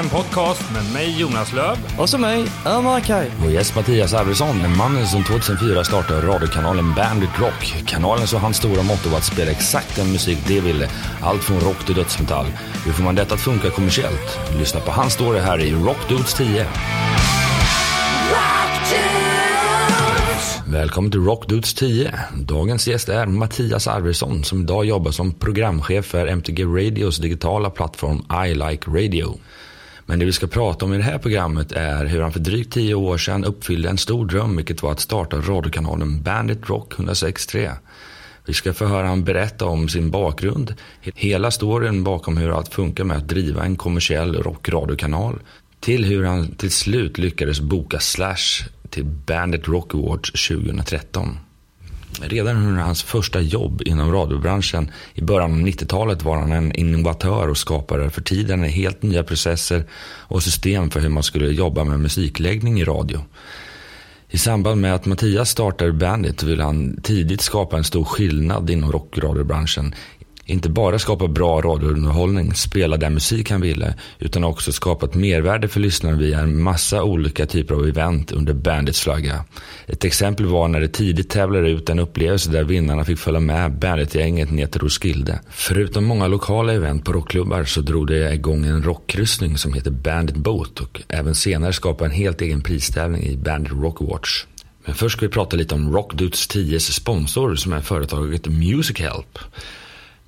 en podcast med mig Jonas Löv Och så mig, Ömer Kaj. Vår gäst Mattias Arvidsson, mannen som 2004 startade radiokanalen Bandit Rock. Kanalen så hans stora motto var att spela exakt den musik de ville. Allt från rock till dödsmetall. Hur får man detta att funka kommersiellt? Lyssna på hans story här i Rock Dudes 10. Välkommen till Rock Dudes 10. Dagens gäst är Mattias Arvidsson som idag jobbar som programchef för MTG Radios digitala plattform I Like Radio. Men det vi ska prata om i det här programmet är hur han för drygt tio år sedan uppfyllde en stor dröm, vilket var att starta radiokanalen Bandit Rock 106.3. Vi ska få höra han berätta om sin bakgrund, hela storyn bakom hur allt funkar med att driva en kommersiell rockradiokanal, till hur han till slut lyckades boka Slash till Bandit Rock Awards 2013. Redan under hans första jobb inom radiobranschen i början av 90-talet var han en innovatör och skapare för tiden helt nya processer och system för hur man skulle jobba med musikläggning i radio. I samband med att Mattias startade Bandit ville han tidigt skapa en stor skillnad inom rockradiobranschen inte bara skapa bra radiounderhållning, spela den musik han ville, utan också skapa ett mervärde för lyssnaren via en massa olika typer av event under Bandits flagga. Ett exempel var när det tidigt tävlade ut en upplevelse där vinnarna fick följa med Bandit-gänget ner till Roskilde. Förutom många lokala event på rockklubbar så drog det igång en rockkryssning som heter Bandit Boat och även senare skapa en helt egen pristävling i Bandit Rock Watch. Men först ska vi prata lite om Rockdudes 10 sponsor som är företaget Music Help.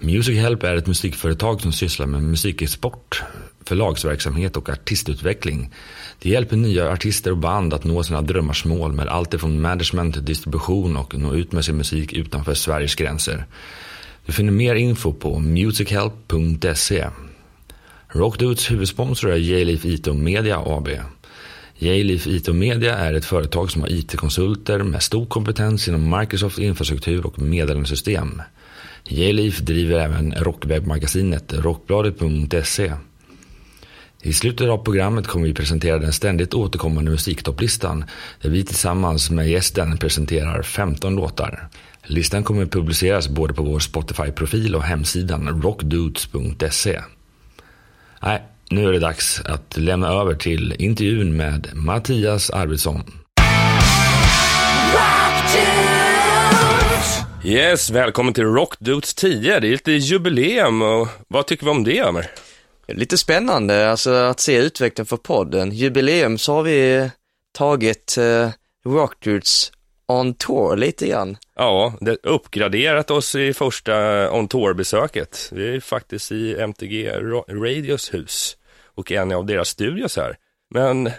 Music Help är ett musikföretag som sysslar med musikexport, förlagsverksamhet och artistutveckling. Det hjälper nya artister och band att nå sina drömmars mål med allt ifrån management till distribution och nå ut med sin musik utanför Sveriges gränser. Du finner mer info på musichelp.se. Rockdudes huvudsponsor är J-Leaf IT Media AB. J-Leaf IT Media är ett företag som har IT-konsulter med stor kompetens inom Microsoft infrastruktur och meddelandesystem. J-Leaf driver även rockwebbmagasinet rockbladet.se. I slutet av programmet kommer vi presentera den ständigt återkommande musiktopplistan där vi tillsammans med gästen presenterar 15 låtar. Listan kommer publiceras både på vår Spotify-profil och hemsidan rockdudes.se. Nej, nu är det dags att lämna över till intervjun med Mattias Arvidsson. Yes, välkommen till Rock Dudes 10. Det är lite jubileum och vad tycker vi om det, Ömer? Lite spännande, alltså att se utvecklingen för podden. Jubileum så har vi tagit eh, Rockdudes on tour lite grann. Ja, det uppgraderat oss i första on tour-besöket. Vi är faktiskt i MTG Radios hus och en av deras studios här. Men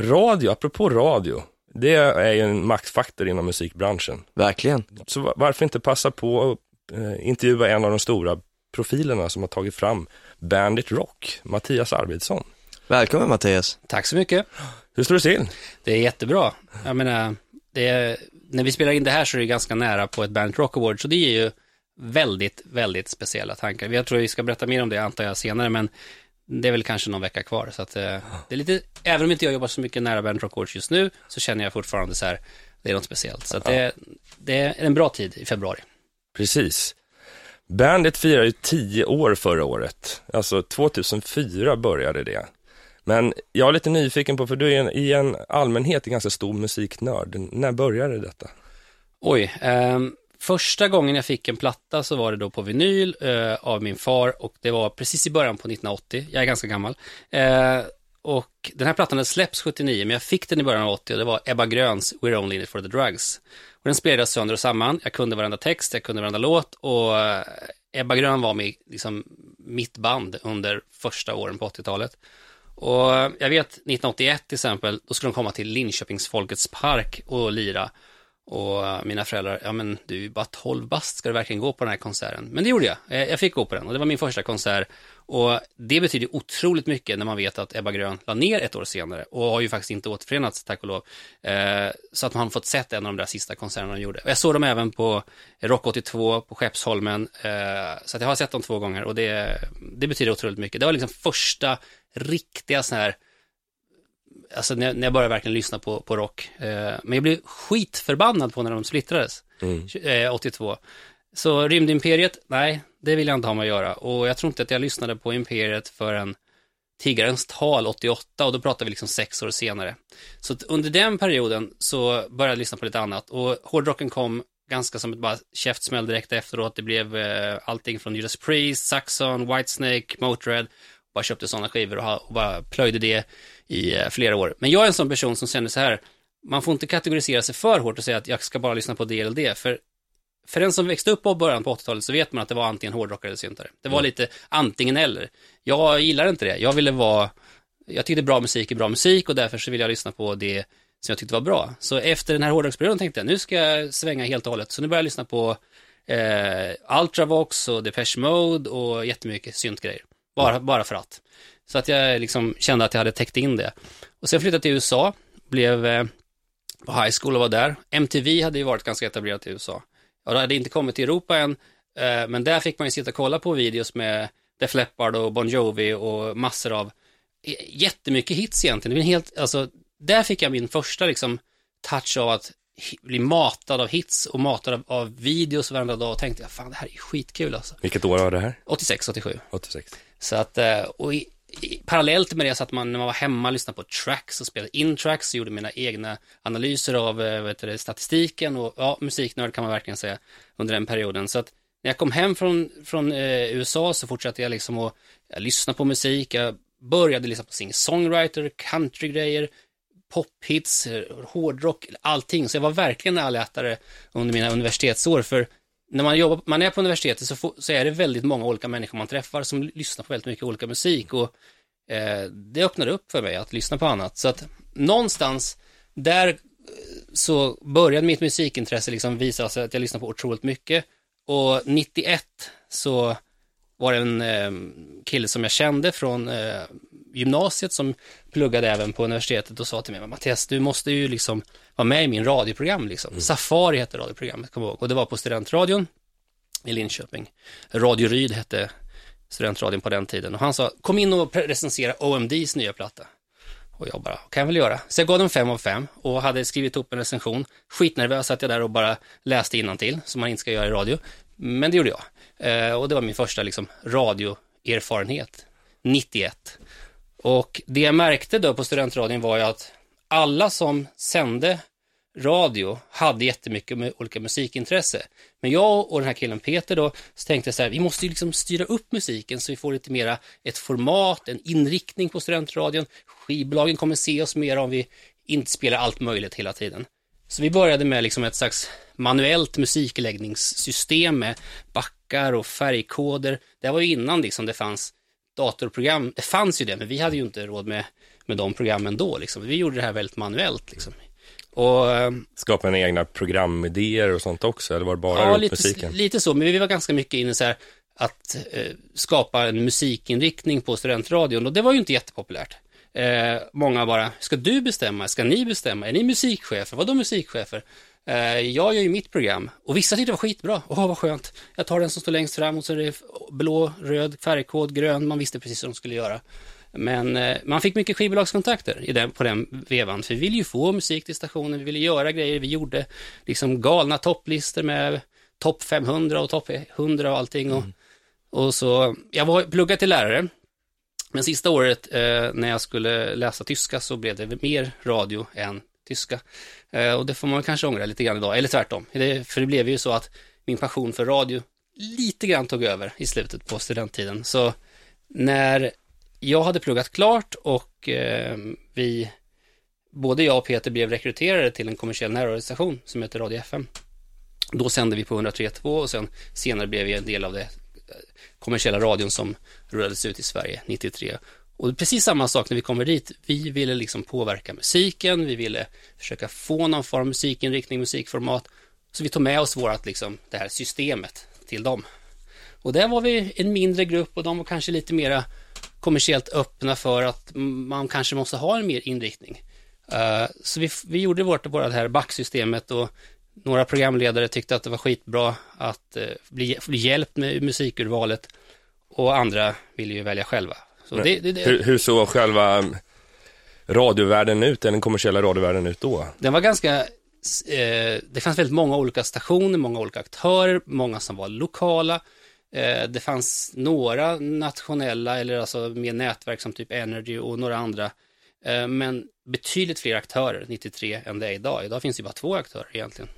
radio, apropå radio, det är ju en maktfaktor inom musikbranschen. Verkligen. Så varför inte passa på att eh, intervjua en av de stora profilerna som har tagit fram Bandit Rock, Mattias Arvidsson. Välkommen Mattias. Tack så mycket. Hur står det till? Det är jättebra. Jag menar, det är, när vi spelar in det här så är det ganska nära på ett Bandit Rock Award, så det är ju väldigt, väldigt speciella tankar. Jag tror vi ska berätta mer om det antar jag senare, men det är väl kanske någon vecka kvar. Så att, eh, det är lite, även om inte jag jobbar så mycket nära Bandit Rock Awards just nu, så känner jag fortfarande så här, det är något speciellt. Så att det, det är en bra tid i februari. Precis. Bandit firade ju tio år förra året. Alltså 2004 började det. Men jag är lite nyfiken på, för du är en, i en allmänhet en ganska stor musiknörd. När började detta? Oj, eh, första gången jag fick en platta så var det då på vinyl eh, av min far och det var precis i början på 1980. Jag är ganska gammal. Eh, och den här plattan släpps 79, men jag fick den i början av 80 och det var Ebba Gröns We're Only In It For The Drugs. Och den spelades sönder och samman. Jag kunde varenda text, jag kunde varenda låt och eh, Ebba Grön var med, liksom, mitt band under första åren på 80-talet. Och jag vet 1981 till exempel, då skulle de komma till Linköpings Folkets Park och lira. Och eh, mina föräldrar, ja men du är ju bara 12 bast, ska du verkligen gå på den här konserten? Men det gjorde jag, eh, jag fick gå på den och det var min första konsert. Och det betyder otroligt mycket när man vet att Ebba Grön la ner ett år senare och har ju faktiskt inte återförenats, tack och lov. Eh, så att man har fått sett en av de där sista konserterna de gjorde. Och jag såg dem även på Rock 82 på Skeppsholmen, så att jag har sett dem två gånger och det, det betyder otroligt mycket. Det var liksom första riktiga sån här alltså när, när jag började verkligen lyssna på, på rock. Eh, men jag blev skitförbannad på när de splittrades, mm. eh, 82. Så Rymdimperiet, nej, det vill jag inte ha med att göra. Och jag tror inte att jag lyssnade på Imperiet förrän Tiggarens tal 88 och då pratar vi liksom sex år senare. Så under den perioden så började jag lyssna på lite annat och hårdrocken kom ganska som ett bara käftsmäll direkt efteråt. Det blev eh, allting från Judas Priest, Saxon, Whitesnake, Motörhead. Bara köpte sådana skivor och, ha, och bara plöjde det i eh, flera år. Men jag är en sån person som känner så här, man får inte kategorisera sig för hårt och säga att jag ska bara lyssna på det eller det, för för den som växte upp på början på 80-talet så vet man att det var antingen hårdrockare eller syntare. Det var lite antingen eller. Jag gillar inte det. Jag ville vara, jag tyckte bra musik är bra musik och därför så ville jag lyssna på det som jag tyckte var bra. Så efter den här hårdrocksperioden tänkte jag, nu ska jag svänga helt och hållet. Så nu börjar jag lyssna på eh, Ultravox och Depeche Mode och jättemycket syntgrejer. Bara, bara för att. Så att jag liksom kände att jag hade täckt in det. Och sen flyttade jag till USA, blev eh, på high school och var där. MTV hade ju varit ganska etablerat i USA. Ja, det hade inte kommit till Europa än, eh, men där fick man ju sitta och kolla på videos med Def Leppard och Bon Jovi och massor av jättemycket hits egentligen. Det var helt, alltså, där fick jag min första liksom touch av att bli matad av hits och matad av, av videos varenda dag och tänkte jag, fan det här är skitkul alltså. Vilket år var det här? 86, 87. 86. Så att, eh, och i, parallellt med det så att man när man var hemma lyssnade på tracks och spelade in tracks och gjorde mina egna analyser av eh, vet du, statistiken och ja, musiknörd kan man verkligen säga under den perioden. Så att när jag kom hem från, från eh, USA så fortsatte jag liksom att jag lyssna på musik, jag började lyssna på singer-songwriter, countrygrejer, pophits, eh, hårdrock, allting. Så jag var verkligen allätare under mina universitetsår, för när man, jobbar, man är på universitetet så, får, så är det väldigt många olika människor man träffar som lyssnar på väldigt mycket olika musik och eh, det öppnade upp för mig att lyssna på annat. Så att någonstans där eh, så började mitt musikintresse liksom visa sig att jag lyssnade på otroligt mycket och 91 så var det en eh, kille som jag kände från eh, gymnasiet som pluggade även på universitetet och sa till mig, Mattias, du måste ju liksom vara med i min radioprogram liksom. Mm. Safari hette radioprogrammet, kommer ihåg. Och det var på studentradion i Linköping. Radio Ryd hette studentradion på den tiden. Och han sa, kom in och recensera OMDs nya platta. Och jag bara, kan jag väl göra. Så jag gav dem fem av fem och hade skrivit upp en recension. Skitnervös satt jag där och bara läste till som man inte ska göra i radio. Men det gjorde jag. Eh, och det var min första liksom, radioerfarenhet, 91. Och det jag märkte då på studentradion var ju att alla som sände radio hade jättemycket med olika musikintresse. Men jag och den här killen Peter då, så tänkte jag så här, vi måste ju liksom styra upp musiken så vi får lite mera ett format, en inriktning på studentradion. Skivbolagen kommer se oss mer om vi inte spelar allt möjligt hela tiden. Så vi började med liksom ett slags manuellt musikläggningssystem med backar och färgkoder. Det var ju innan liksom det fanns datorprogram. Det fanns ju det, men vi hade ju inte råd med, med de programmen då. Liksom. Vi gjorde det här väldigt manuellt. Liksom. Och, ehm, Skapade ni egna programidéer och sånt också, eller var det bara ja, lite, musiken? lite så, men vi var ganska mycket inne så här att eh, skapa en musikinriktning på studentradion och det var ju inte jättepopulärt. Eh, många bara, ska du bestämma? Ska ni bestämma? Är ni musikchefer? Vadå musikchefer? Eh, jag gör ju mitt program och vissa tyckte det var skitbra. Åh, vad skönt. Jag tar den som står längst fram och så är det blå, röd, färgkod, grön. Man visste precis vad de skulle göra. Men eh, man fick mycket skivbolagskontakter i den, på den vevan, för vi ville ju få musik till stationen, vi ville göra grejer, vi gjorde liksom galna topplistor med topp 500 och topp 100 och allting. Och, mm. och så, jag var pluggad till lärare, men sista året eh, när jag skulle läsa tyska så blev det mer radio än tyska. Eh, och det får man kanske ångra lite grann idag, eller tvärtom. För det blev ju så att min passion för radio lite grann tog över i slutet på studenttiden. Så när jag hade pluggat klart och eh, vi, både jag och Peter blev rekryterade till en kommersiell närradiostation som heter Radio FM. Då sände vi på 103.2 och sen senare blev vi en del av det eh, kommersiella radion som rullades ut i Sverige 93. Och precis samma sak när vi kommer dit. Vi ville liksom påverka musiken, vi ville försöka få någon form av musikinriktning, musikformat. Så vi tog med oss vårat, liksom, det här systemet till dem. Och där var vi en mindre grupp och de var kanske lite mera kommersiellt öppna för att man kanske måste ha en mer inriktning. Uh, så vi, vi gjorde vårt, vårt här backsystemet och några programledare tyckte att det var skitbra att uh, bli, bli hjälpt med musikurvalet och andra ville ju välja själva. Det, det, det, hur, hur såg själva radiovärlden ut, den kommersiella radiovärlden ut då? Den var ganska, eh, det fanns väldigt många olika stationer, många olika aktörer, många som var lokala. Eh, det fanns några nationella eller alltså mer nätverk som typ Energy och några andra. Eh, men betydligt fler aktörer 93 än det är idag. Idag finns det bara två aktörer egentligen.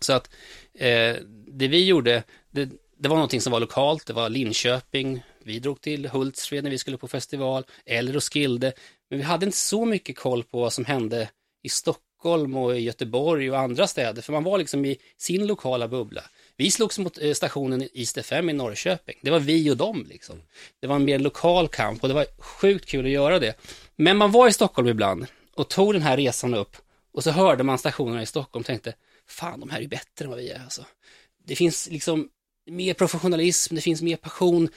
Så att eh, det vi gjorde, det, det var någonting som var lokalt, det var Linköping, vi drog till Hultsfred när vi skulle på festival, eller Roskilde, men vi hade inte så mycket koll på vad som hände i Stockholm och i Göteborg och andra städer, för man var liksom i sin lokala bubbla. Vi slogs mot eh, stationen East FM i Norrköping. Det var vi och dem liksom. Det var en mer lokal kamp och det var sjukt kul att göra det. Men man var i Stockholm ibland och tog den här resan upp och så hörde man stationerna i Stockholm och tänkte, fan de här är bättre än vad vi är alltså. Det finns liksom mer professionalism, det finns mer passion,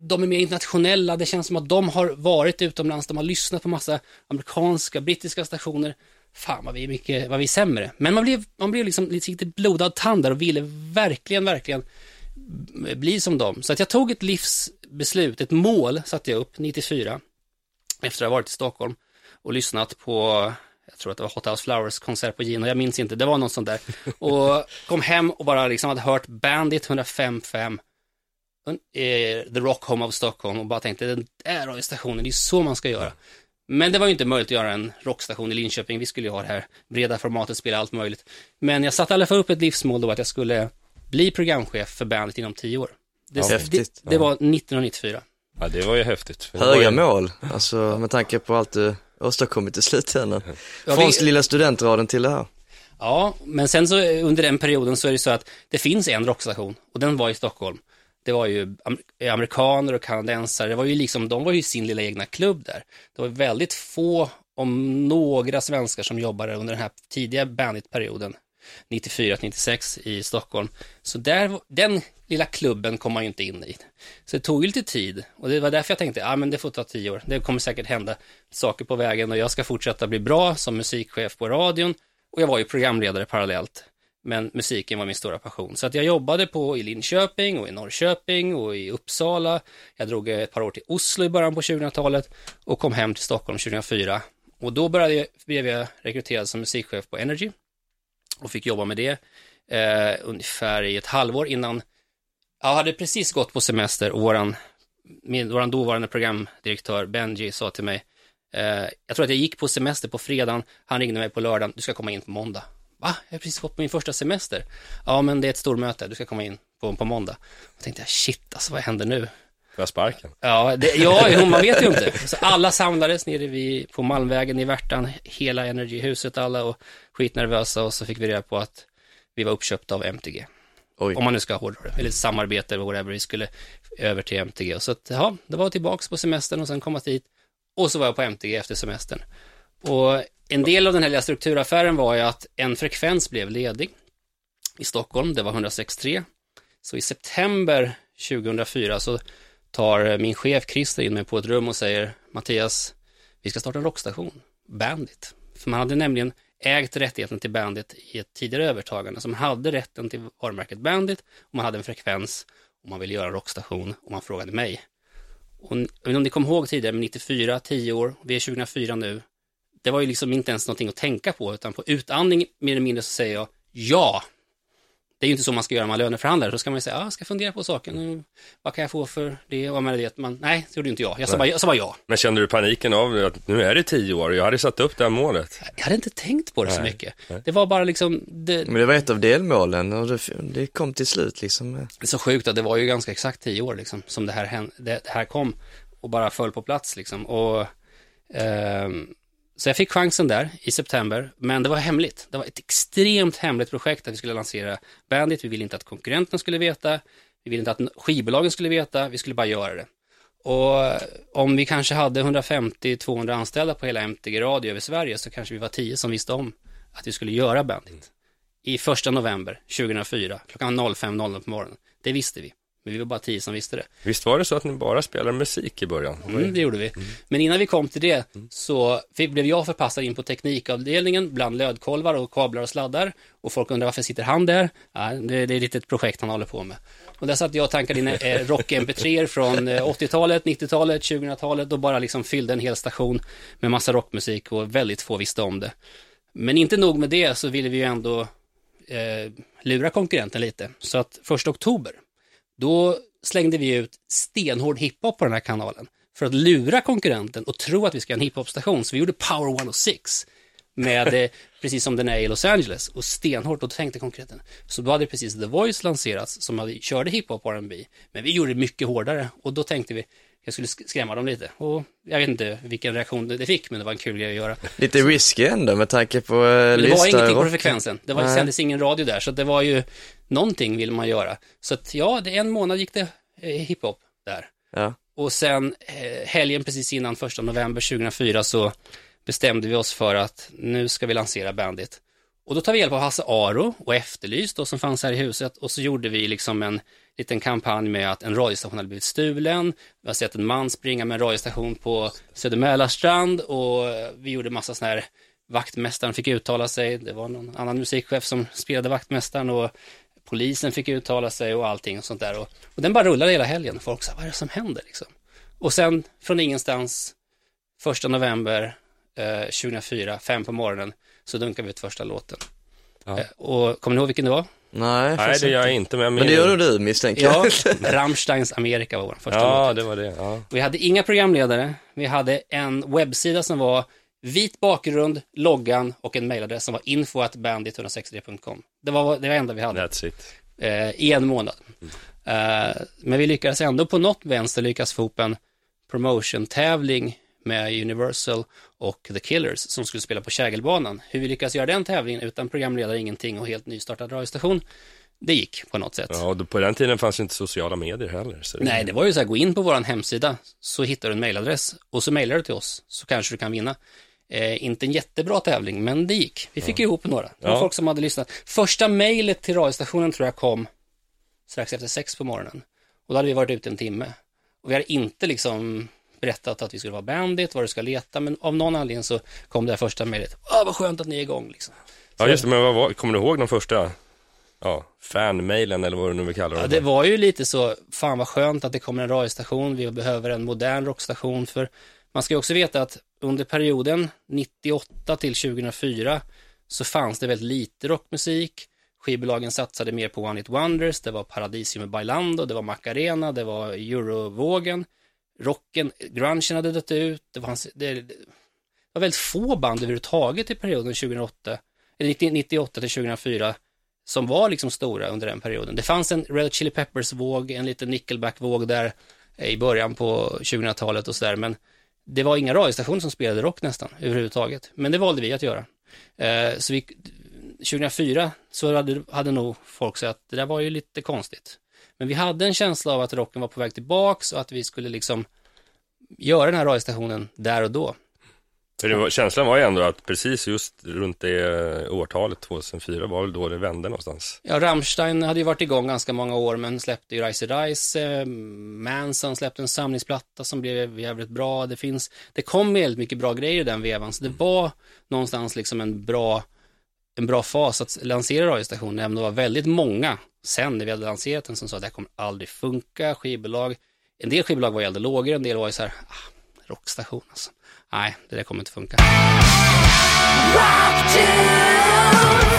de är mer internationella, det känns som att de har varit utomlands, de har lyssnat på massa amerikanska, brittiska stationer. Fan vad vi är mycket, vad vi är sämre. Men man blev, man blev liksom lite blodad tand där och ville verkligen, verkligen bli som dem. Så att jag tog ett livsbeslut, ett mål satte jag upp 94, efter att ha varit i Stockholm och lyssnat på jag tror att det var Hot House Flowers konsert på Gino, jag minns inte, det var något sånt där. Och kom hem och bara liksom hade hört Bandit 105.5, The Rock Home of Stockholm och bara tänkte, den där radiostationen, det är så man ska göra. Men det var ju inte möjligt att göra en rockstation i Linköping, vi skulle ju ha det här breda formatet, spela allt möjligt. Men jag satte i alla fall upp ett livsmål då att jag skulle bli programchef för Bandit inom tio år. Det, Ja, det, häftigt. det var 1994. Ja, det var ju häftigt. Höga mål, alltså med tanke på allt du åstadkommit i slutändan. Ja, Från vi- lilla studentraden till det här. Ja, men sen så under den perioden så är det så att det finns en rockstation och den var i Stockholm. Det var ju am- amerikaner och kanadensare, det var ju liksom, de var ju sin lilla egna klubb där. Det var väldigt få, om några svenskar som jobbade under den här tidiga bandit-perioden, 94-96 i Stockholm. Så där, den lilla klubben kom man ju inte in i. Så det tog ju lite tid och det var därför jag tänkte, ja men det får ta tio år. Det kommer säkert hända saker på vägen och jag ska fortsätta bli bra som musikchef på radion och jag var ju programledare parallellt. Men musiken var min stora passion. Så att jag jobbade på i Linköping och i Norrköping och i Uppsala. Jag drog ett par år till Oslo i början på 2000-talet och kom hem till Stockholm 2004. Och då började jag, blev jag rekryterad som musikchef på Energy och fick jobba med det eh, ungefär i ett halvår innan jag hade precis gått på semester och våran, min, våran dåvarande programdirektör Benji sa till mig, eh, jag tror att jag gick på semester på fredagen, han ringde mig på lördagen, du ska komma in på måndag. Va? Jag har precis gått på min första semester. Ja, men det är ett stormöte, du ska komma in på, på måndag. Då tänkte jag, shit alltså, vad händer nu? Får jag sparken? Ja, det, ja man vet ju inte. Så alla samlades nere vid, på Malmvägen i Värtan, hela Energyhuset alla och skitnervösa och så fick vi reda på att vi var uppköpta av MTG. Oj. Om man nu ska hårdra det, eller samarbete eller whatever, vi skulle över till MTG. Så att, ja, det var tillbaks på semestern och sen komma dit och så var jag på MTG efter semestern. Och en del av den här lilla strukturaffären var ju att en frekvens blev ledig i Stockholm, det var 106.3. Så i september 2004 så tar eh, min chef Christer in mig på ett rum och säger Mattias, vi ska starta en rockstation, Bandit. För man hade nämligen ägt rättigheten till Bandit i ett tidigare övertagande. Så man hade rätten till varumärket Bandit och man hade en frekvens och man ville göra en rockstation och man frågade mig. Och jag vet inte om ni kommer ihåg tidigare, men 94, 10 år, vi är 2004 nu. Det var ju liksom inte ens någonting att tänka på, utan på utandning mer eller mindre så säger jag ja. Det är ju inte så man ska göra när man löneförhandlar. Då ska man ju säga, ja, jag ska fundera på saken. Mm, Vad kan jag få för det? Och med det, man, nej, det gjorde inte jag. Jag sa, bara, jag sa bara ja. Men kände du paniken av att nu är det tio år och jag hade satt upp det här målet? Jag hade inte tänkt på det så Nej, mycket. nej. Det var bara liksom, det, Men det var ett av delmålen och det, det kom till slut liksom. det är så sjukt att det var ju ganska exakt tio år liksom, som det här, hän- det, det här kom och bara föll på plats liksom. Och, ehm, så jag fick chansen där i september, men det var hemligt. Det var ett extremt hemligt projekt att vi skulle lansera Bandit. Vi ville inte att konkurrenterna skulle veta. Vi ville inte att skivbolagen skulle veta. Vi skulle bara göra det. Och om vi kanske hade 150-200 anställda på hela MTG Radio över Sverige så kanske vi var 10 som visste om att vi skulle göra Bandit. I första november 2004, klockan 05.00 på morgonen. Det visste vi. Men vi var bara 10 som visste det. Visst var det så att ni bara spelade musik i början? Mm, det gjorde vi. Men innan vi kom till det så fick, blev jag förpassad in på teknikavdelningen bland lödkolvar och kablar och sladdar. Och folk undrar varför sitter han där? Ja, det, är ett litet projekt han håller på med. Och där satt jag och tankade in eh, rock-mp3 från eh, 80-talet, 90-talet, 2000-talet och bara liksom fyllde en hel station med massa rockmusik och väldigt få visste om det. Men inte nog med det så ville vi ju ändå eh, lura konkurrenten lite. Så att första oktober, Då slängde vi ut stenhård hiphop på den här kanalen för att lura konkurrenten och tro att vi ska ha en hiphopstation. Så vi gjorde Power 106 med, eh, precis som den är i Los Angeles och stenhårt och då tänkte konkurrenten. Så då hade precis The Voice lanserats som hade, körde hiphop och R&B men vi gjorde det mycket hårdare och då tänkte vi jag skulle sk- skrämma dem lite och jag vet inte vilken reaktion det fick men det var en kul grej att göra. Lite risky ändå med tanke på eh, Men det var ingenting på frekvensen. Det var, Nej. sändes ingen radio där, så det var ju någonting vill man göra. Så att ja, det, en månad gick det eh, hiphop där. Ja. Och sen eh, helgen precis innan första november 2004 så bestämde vi oss för att nu ska vi lansera Bandit. Och då tar vi hjälp av Hasse Aro och Efterlyst då, som fanns här i huset och så gjorde vi liksom en liten kampanj med att en radiostation hade blivit stulen. Vi har sett en man springa med en radiostation på Södermälarstrand och vi gjorde massa sådana här vaktmästaren fick uttala sig. Det var någon annan musikchef som spelade vaktmästaren och polisen fick uttala sig och allting och sånt där. Och, och den bara rullade hela helgen. Folk sa, vad är det som händer liksom? Och sen från ingenstans, första november eh, 2004, fem på morgonen, så dunkade vi ut första låten. Ja. Eh, och kommer ni ihåg vilken det var? Nej, Nej, det gör jag inte. men... Men det gör nog du misstänker Ja, jag. Rammsteins Amerika var vår första Ja, låt. det var det. Ja. Vi hade inga programledare. Vi hade en webbsida som var vit bakgrund, loggan och en mailadress som var info.bandit163.com. Det var det var enda vi hade That's it. eh, i en månad. Eh, men vi lyckades ändå på något vänster lyckas få upp en promotion-tävling med Universal och The Killers som skulle spela på Kägelbanan. Hur vi lyckas göra den tävlingen utan programledare, ingenting och helt nystartad radiostation, det gick på något sätt. Ja, och på den tiden fanns inte sociala medier heller. Så Nej, det var ju så här, gå in på vår hemsida så hittar du en mailadress och så mailar du till oss så kanske du kan vinna. Eh, inte en jättebra tävling, men det gick. Vi fick ihop några. Det var Ja. folk som hade lyssnat. Första mejlet till radiostationen tror jag kom strax efter sex på morgonen. Och då hade vi varit ute en timme. Och vi hade inte liksom berättat att vi skulle vara bandit, vad du ska leta, men av någon anledning så kom det här första mejlet. Åh, vad skönt att ni är igång liksom. Ja, just det, men vad var, kommer du ihåg de första, ja, fanmailen eller vad du nu vill kalla Ja, dem? det var ju lite så, fan vad skönt att det kommer en radiostation, vi behöver en modern rockstation, för man ska ju också veta att under perioden 98 till 2004 så fanns det väldigt lite rockmusik, skivbolagen satsade mer på One Hit Wonders, det var Paradisium med Bailando, det var Macarena, det var Eurovågen, rocken, grungen hade dött ut, det var, det, det var väldigt få band överhuvudtaget i perioden 2008, eller 98 till 2004 som var liksom stora under den perioden. Det fanns en Red Chili Peppers-våg, en liten Nickelback-våg där eh, i början på 2000-talet och sådär, men det var inga radiostationer som spelade rock nästan överhuvudtaget. Men det valde vi att göra. Eh, så vi, 2004 så hade, hade nog folk sagt att det där var ju lite konstigt. Men vi hade en känsla av att rocken var på väg tillbaks och att vi skulle liksom göra den här radiostationen där och då. För var, känslan var ju ändå att precis just runt det årtalet, 2004, var väl då det vände någonstans. Ja, Rammstein hade ju varit igång ganska många år, men släppte ju Rise Rise, eh, Manson släppte en samlingsplatta som blev jävligt bra. Det finns, det kom väldigt mycket bra grejer i den vevan, så det var någonstans liksom en bra, en bra fas att lansera radiostationen, även om det var väldigt många sen när vi hade lanserat den som sa att det här kommer aldrig funka, skivbolag. En del skivbolag var ju äldre lågor, en del var ju så här, ah, rockstation alltså. Nej, det där kommer inte funka.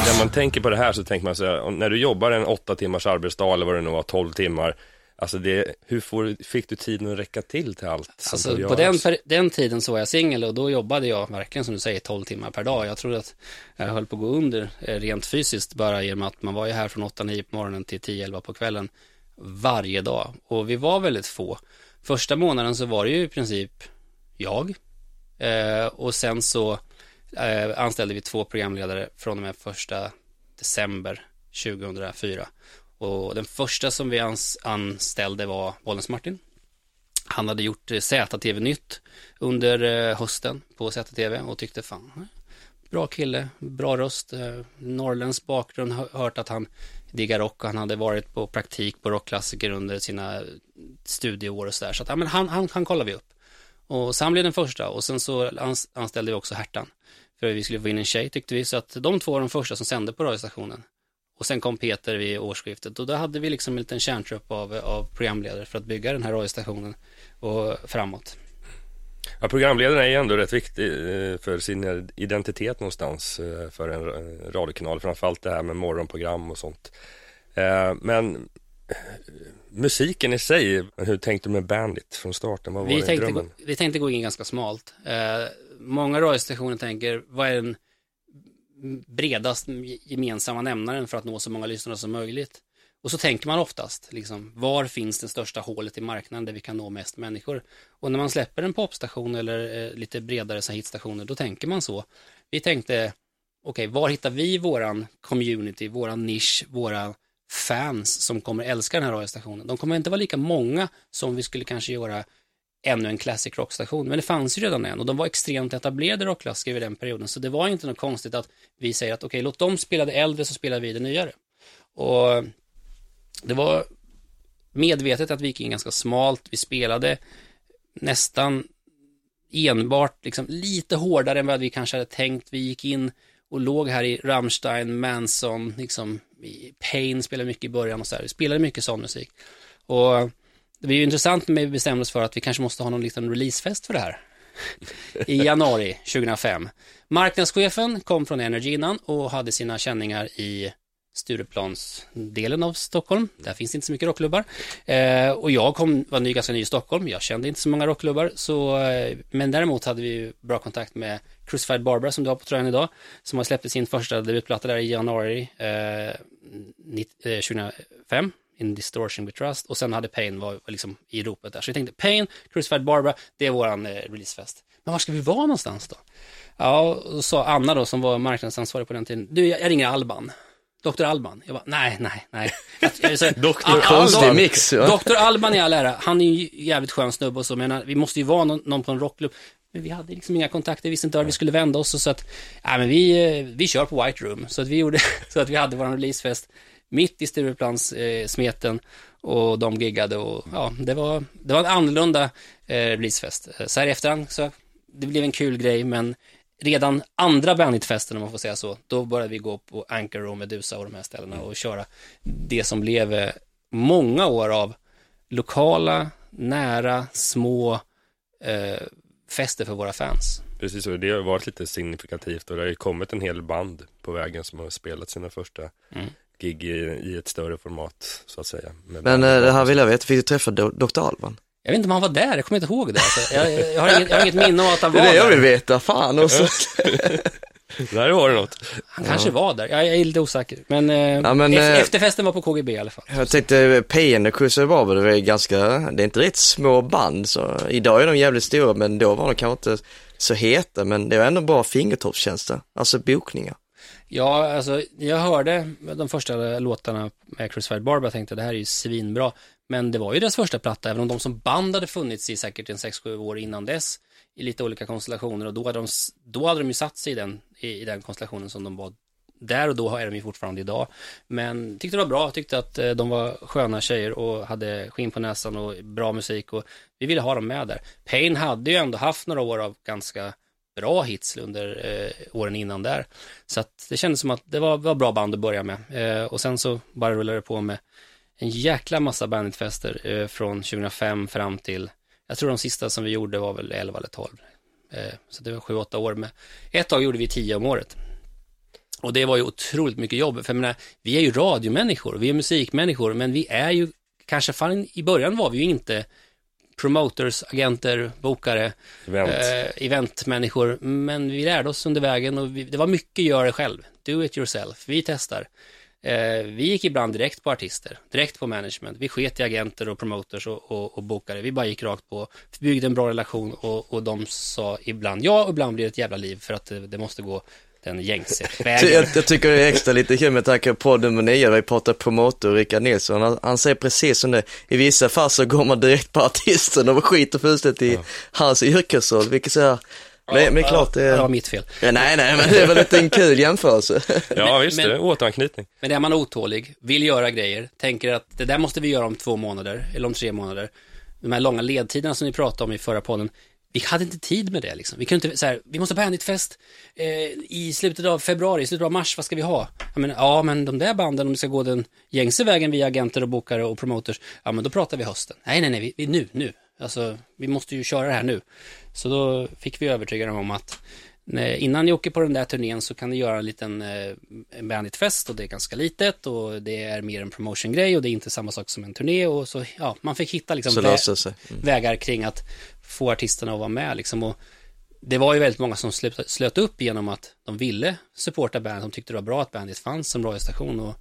När man tänker på det här så tänker man så här, när du jobbar en åtta timmars arbetsdag eller vad det nu var, 12 timmar, alltså det, hur får, fick du tiden att räcka till till allt? Alltså, på den, per, den tiden så var jag singel och då jobbade jag verkligen som du säger 12 timmar per dag. Jag trodde att jag höll på att gå under eh, rent fysiskt bara genom att man var ju här från 8-9 på morgonen till 10-11 på kvällen varje dag. Och vi var väldigt få. Första månaden så var det ju i princip jag eh, och sen så eh, anställde vi två programledare från och med första december 2004. Och den första som vi ans- anställde var Bollnäs Martin. Han hade gjort eh, ZTV-nytt under eh, hösten på ZTV och tyckte fan, eh, bra kille, bra röst, norrländsk bakgrund, hört att han diggar rock och han hade varit på praktik på rockklassiker under sina studieår och sådär. Så att, ja, men han, han, han kollar vi upp. Och så han blev den första och sen så anställde vi också Hertan. För vi skulle få in en tjej tyckte vi, så att de två var de första som sände på radiostationen. Och sen kom Peter vid årsskiftet och då hade vi liksom en liten kärntrupp av, av programledare för att bygga den här radiostationen och framåt. Ja, programledaren är ju ändå rätt viktig eh, för sin identitet någonstans eh, för en eh, radiokanal, framförallt det här med morgonprogram och sånt. Eh, Men musiken i sig, hur tänkte du med Bandit från starten? Vad var Vi det tänkte, drömmen? vi tänkte gå in ganska smalt. Eh, många radiostationer tänker, vad är den bredast gemensamma nämnaren för att nå så många lyssnare som möjligt? Och så tänker man oftast, liksom, var finns det största hålet i marknaden där vi kan nå mest människor? Och när man släpper en popstation eller eh, lite bredare så här hitstationer, då tänker man så. Vi tänkte, okej, var hittar vi våran community, våran nisch, våra fans som kommer älska den här radiostationen? De kommer inte vara lika många som vi skulle kanske göra ännu en classic rockstation, men det fanns ju redan en och de var extremt etablerade rockklassiker vid den perioden, så det var inte något konstigt att vi säger att okej, låt dem spela det äldre så spelar vi det nyare. Och det var medvetet att vi gick in ganska smalt, vi spelade nästan enbart, liksom lite hårdare än vad vi kanske hade tänkt. Vi gick in och låg här i Rammstein, Manson, liksom i Pain spelade mycket i början och så här. Vi spelade mycket sån musik. Och det var ju intressant när vi bestämde oss för att vi kanske måste ha någon liten releasefest för det här. I januari 2005. Marknadschefen kom från Energy innan och hade sina känningar i Stureplansdelen av Stockholm. Där finns det inte så mycket rockklubbar. Eh, och jag kom, var ny, ganska ny i Stockholm. Jag kände inte så många rockklubbar. Så, eh, men däremot hade vi bra kontakt med Crucified Barbara som du har på tröjan idag. Som har släppt sin första debutplatta där i januari eh, 90, eh, 2005. In Distortion We Trust. Och sen hade Pain var, var liksom i ropet där. Så jag tänkte Pain, Crucified Barbara, det är våran eh, releasefest. Men var ska vi vara någonstans då? Ja, och så sa Anna då som var marknadsansvarig på den tiden. Du, jag, jag ringer Alban. Dr. Alban. Jag bara, nej, nej, nej. Dr. Konstig mix. Ja. Dr. Alban i all ära, han är ju jävligt skön snubbe och så, men vi måste ju vara någon, någon på en rockklubb. Men vi hade liksom inga kontakter, visste inte var vi skulle vända oss och så att, ja men vi, eh, vi kör på White Room. Så att vi gjorde, så att vi hade vår releasefest mitt i Stureplans eh, smeten och de giggade och ja, det var, det var en annorlunda eh, releasefest. Eh, Så här i efterhand så, det blev en kul grej, men redan andra Bandit-festen, om man får säga så, då började vi gå på Anchor och Medusa och de här ställena och köra det som blev eh, många år av lokala, nära, små eh, fester för våra fans. Precis, och det har varit lite signifikativt och det har ju kommit en hel band på vägen som har spelat sina första Mm. Gig i, i ett större format, så att säga. Med Men eh, det här vill jag veta, fick du träffa Do- Dr. Alban? Jag vet inte om han var där, jag kommer inte ihåg det. Alltså, jag, jag, har inget, jag har inget minne av att han Det var är det jag vill där. veta, fan också. Där har du något. Han kanske var där, jag, jag är lite osäker. Men, eh, Ja, men, ef- eh, efterfesten var på KGB i alla fall. Jag tänkte, PN och Cruiser Barber, det är ganska, det är inte rätt små band så idag är de jävligt stora men då var de kanske inte så heta men det var ändå bra fingertoppstjänster, alltså bokningar. Ja, alltså jag hörde de första låtarna med Crucified Barber och tänkte det här är ju svinbra. Men det var ju deras första platta, även om de som band hade funnits i säkert en 6-7 år innan dess i lite olika konstellationer och då hade de, då hade de ju satt sig i den, i, i den konstellationen som de var där och då är de ju fortfarande idag. Men tyckte det var bra, tyckte att eh, de var sköna tjejer och hade skinn på näsan och bra musik och vi ville ha dem med där. Pain hade ju ändå haft några år av ganska bra hits under eh, åren innan där. Så att det kändes som att det var, var bra band att börja med. Eh, och sen så bara rullade det på med en jäkla massa banditfester eh, från 2005 fram till, jag tror de sista som vi gjorde var väl 11 eller 12. Eh, så det var 7-8 år med. Ett tag gjorde vi 10 om året. Och det var ju otroligt mycket jobb, för jag menar, vi är ju radiomänniskor, vi är musikmänniskor, men vi är ju, kanske fan i början var vi ju inte promoters, agenter, bokare, Event. eh, eventmänniskor, men vi lärde oss under vägen och vi, det var mycket gör det själv, do it yourself, vi testar. Eh, vi gick ibland direkt på artister, direkt på management, vi sket i agenter och promoters och, och, och bokare, vi bara gick rakt på, byggde en bra relation och, och de sa ibland ja och ibland blir det ett jävla liv för att det, det måste gå den gängse vägen. Jag, jag tycker det är extra lite kul med tanke på podd nummer 9, där vi pratar promotor Rickard Nilsson, han, han säger precis som det, i vissa fall så går man direkt på artisten och skiter fullständigt i hans yrkesroll, vilket så här, men, men klart det var är, mitt fel. ja, nej nej men det är väl inte en kul jämförelse. Ja, visst, men- det är återanknytning. Men är man otålig, vill göra grejer, tänker att det där måste vi göra om två månader, eller om tre månader. De här långa ledtiderna som ni pratade om i förra podden, vi hade inte tid med det liksom. Vi kunde inte, så här, vi måste ha banditfest eh, i slutet av februari, i slutet av mars, vad ska vi ha? Jag menar, ja, men de där banden, om det ska gå den gängse vägen via agenter och bokare och promoters, ja, men då pratar vi hösten. Nej, nej, nej, vi, vi, nu, nu. Alltså, vi måste ju köra det här nu. Så då fick vi övertyga dem om att innan ni åker på den där turnén så kan ni göra en liten eh, banditfest och det är ganska litet och det är mer en promotion-grej och det är inte samma sak som en turné och så, ja, man fick hitta liksom vä- sig. Mm. vägar kring att få artisterna att vara med liksom. Och det var ju väldigt många som slöt, slöt upp genom att de ville supporta bandet, de tyckte det var bra att bandet fanns som radiostation. Och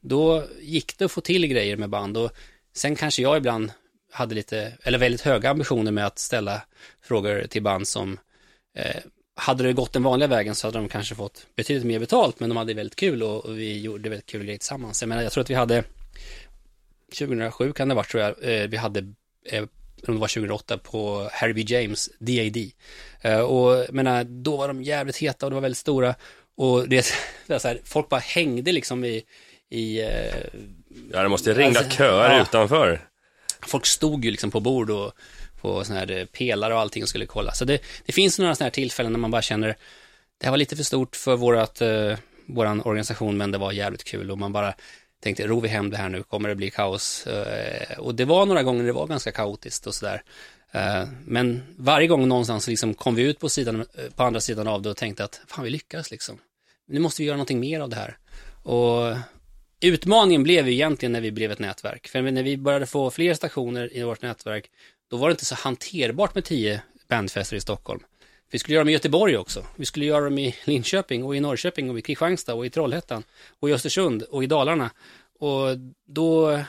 då gick det att få till grejer med band. Och sen kanske jag ibland hade lite, eller väldigt höga ambitioner med att ställa frågor till band som eh, hade det gått den vanliga vägen så hade de kanske fått betydligt mer betalt men de hade väldigt kul och, och vi gjorde väldigt kul grejer tillsammans. Jag menar, jag tror att vi hade 2007 kan det ha varit tror jag, eh, vi hade eh, om det var 2008 på Harry B. James, DAD. Eh, och menar, då var de jävligt heta och det var väldigt stora. Och det, det så här, folk bara hängde liksom i, i eh, Ja, det måste ringa Alltså, köer ja. utanför. folk stod ju liksom på bord och på sådana här eh, pelare och allting och skulle kolla. Så det, det finns några sådana här tillfällen när man bara känner, det här var lite för stort för vårat, eh, våran organisation, men det var jävligt kul och man bara tänkte, ror vi hem det här nu, kommer det bli kaos? Eh, och det var några gånger det var ganska kaotiskt och sådär. Eh, men varje gång någonstans så liksom kom vi ut på, sidan, eh, på andra sidan av det och tänkte att fan vi lyckades liksom. Nu måste vi göra någonting mer av det här. Och utmaningen blev ju egentligen när vi blev ett nätverk. För när vi började få fler stationer i vårt nätverk, då var det inte så hanterbart med tio bandfester i Stockholm. Vi skulle göra dem i Göteborg också. Vi skulle göra dem i Linköping och i Norrköping och i Kristianstad och i Trollhättan och i Östersund och i Dalarna. Och då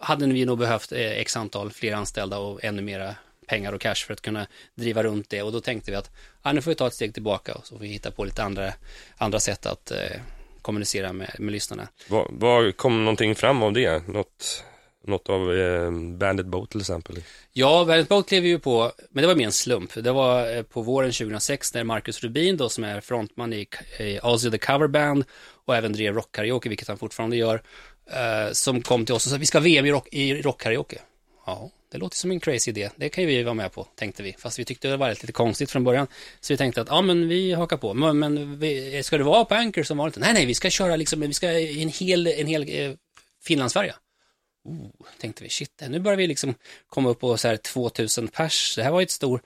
hade vi nog behövt eh, x antal fler anställda och ännu mera pengar och cash för att kunna driva runt det. Och då tänkte vi att ja, nu får vi ta ett steg tillbaka och så får vi hitta på lite andra, andra sätt att eh, kommunicera med, med lyssnarna. Vad, vad kom någonting fram av det? Något, något av eh, Bandit Boat till exempel? Ja, Bandit Boat klev ju på, men det var mer en slump. Det var eh, på våren 2006 när Marcus Rubin då som är frontman i, i Ozzy the Cover Band och även drev rockkaraoke, vilket han fortfarande gör, eh, som kom till oss och sa vi ska ha VM i, rock, i rockkaraoke. Ja, det låter som en crazy idé. Det kan ju vi vara med på, tänkte vi. Fast vi tyckte det var lite konstigt från början. Så vi tänkte att, ja men vi hakar på. Men, men vi, ska det vara på Anchor som vanligt? Nej, nej, vi ska köra liksom, vi ska i en hel, en hel eh, Finlandsfärja. Oh, tänkte vi, shit, nu börjar vi liksom komma upp på så här 2000 pers. Det här var ju ett stor,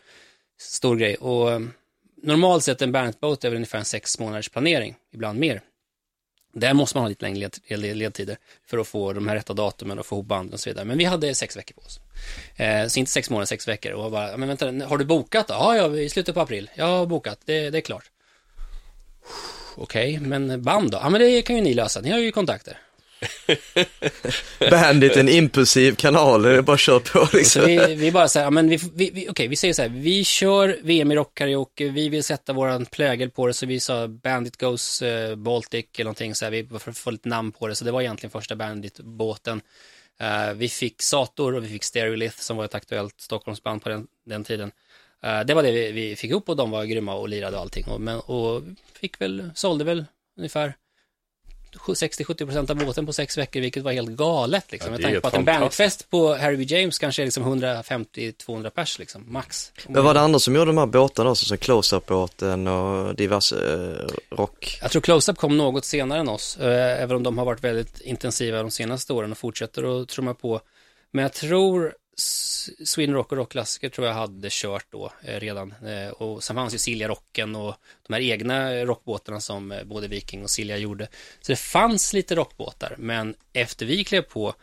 stor grej. Och eh, normalt sett en bandboat är väl ungefär en sex månaders planering, ibland mer. Där måste man ha lite längre led, led, ledtider för att få de här rätta datumen och få ihop banden och så vidare. Men vi hade sex veckor på oss. Eh, så inte sex månader, sex veckor. Och bara, men vänta, har du bokat då? Ja, ja, i slutet på april. Jag har bokat, det, det är klart. Okej, men band då? Ja, men det kan ju ni lösa. Ni har ju kontakter. Bandit, en impulsiv kanal, det är bara köra på liksom. vi, vi bara så här, men vi, vi, vi, okej, vi säger så här, vi kör VM i rockkaraoke, vi vill sätta våran plägel på det, så vi sa Bandit Goes eh, Baltic eller någonting så här, vi för få lite namn på det, så det var egentligen första Bandit-båten. Eh, vi fick Sator och vi fick Stereolith som var ett aktuellt Stockholmsband på den, den tiden. Eh, det var det vi, vi fick ihop och de var grymma och lirade och allting. Och, men, och fick väl, sålde väl ungefär 60-70% av båten på sex veckor, vilket var helt galet. Liksom. Ja, är tänker på att en bandfest på Harry B. James kanske är liksom 150-200 pers, liksom, max. Men var det andra som gjorde de här båtarna också, som Close-Up-båten och diverse eh, rock? Jag tror Close-Up kom något senare än oss, eh, även om de har varit väldigt intensiva de senaste åren och fortsätter att trumma på. Men jag tror Sweden Rock och Rockklassiker tror jag hade kört då eh, redan. Eh, och sen fanns ju Silja Rocken och de här egna rockbåtarna som eh, både Viking och Silja gjorde. Så det fanns lite rockbåtar, men efter vi klev på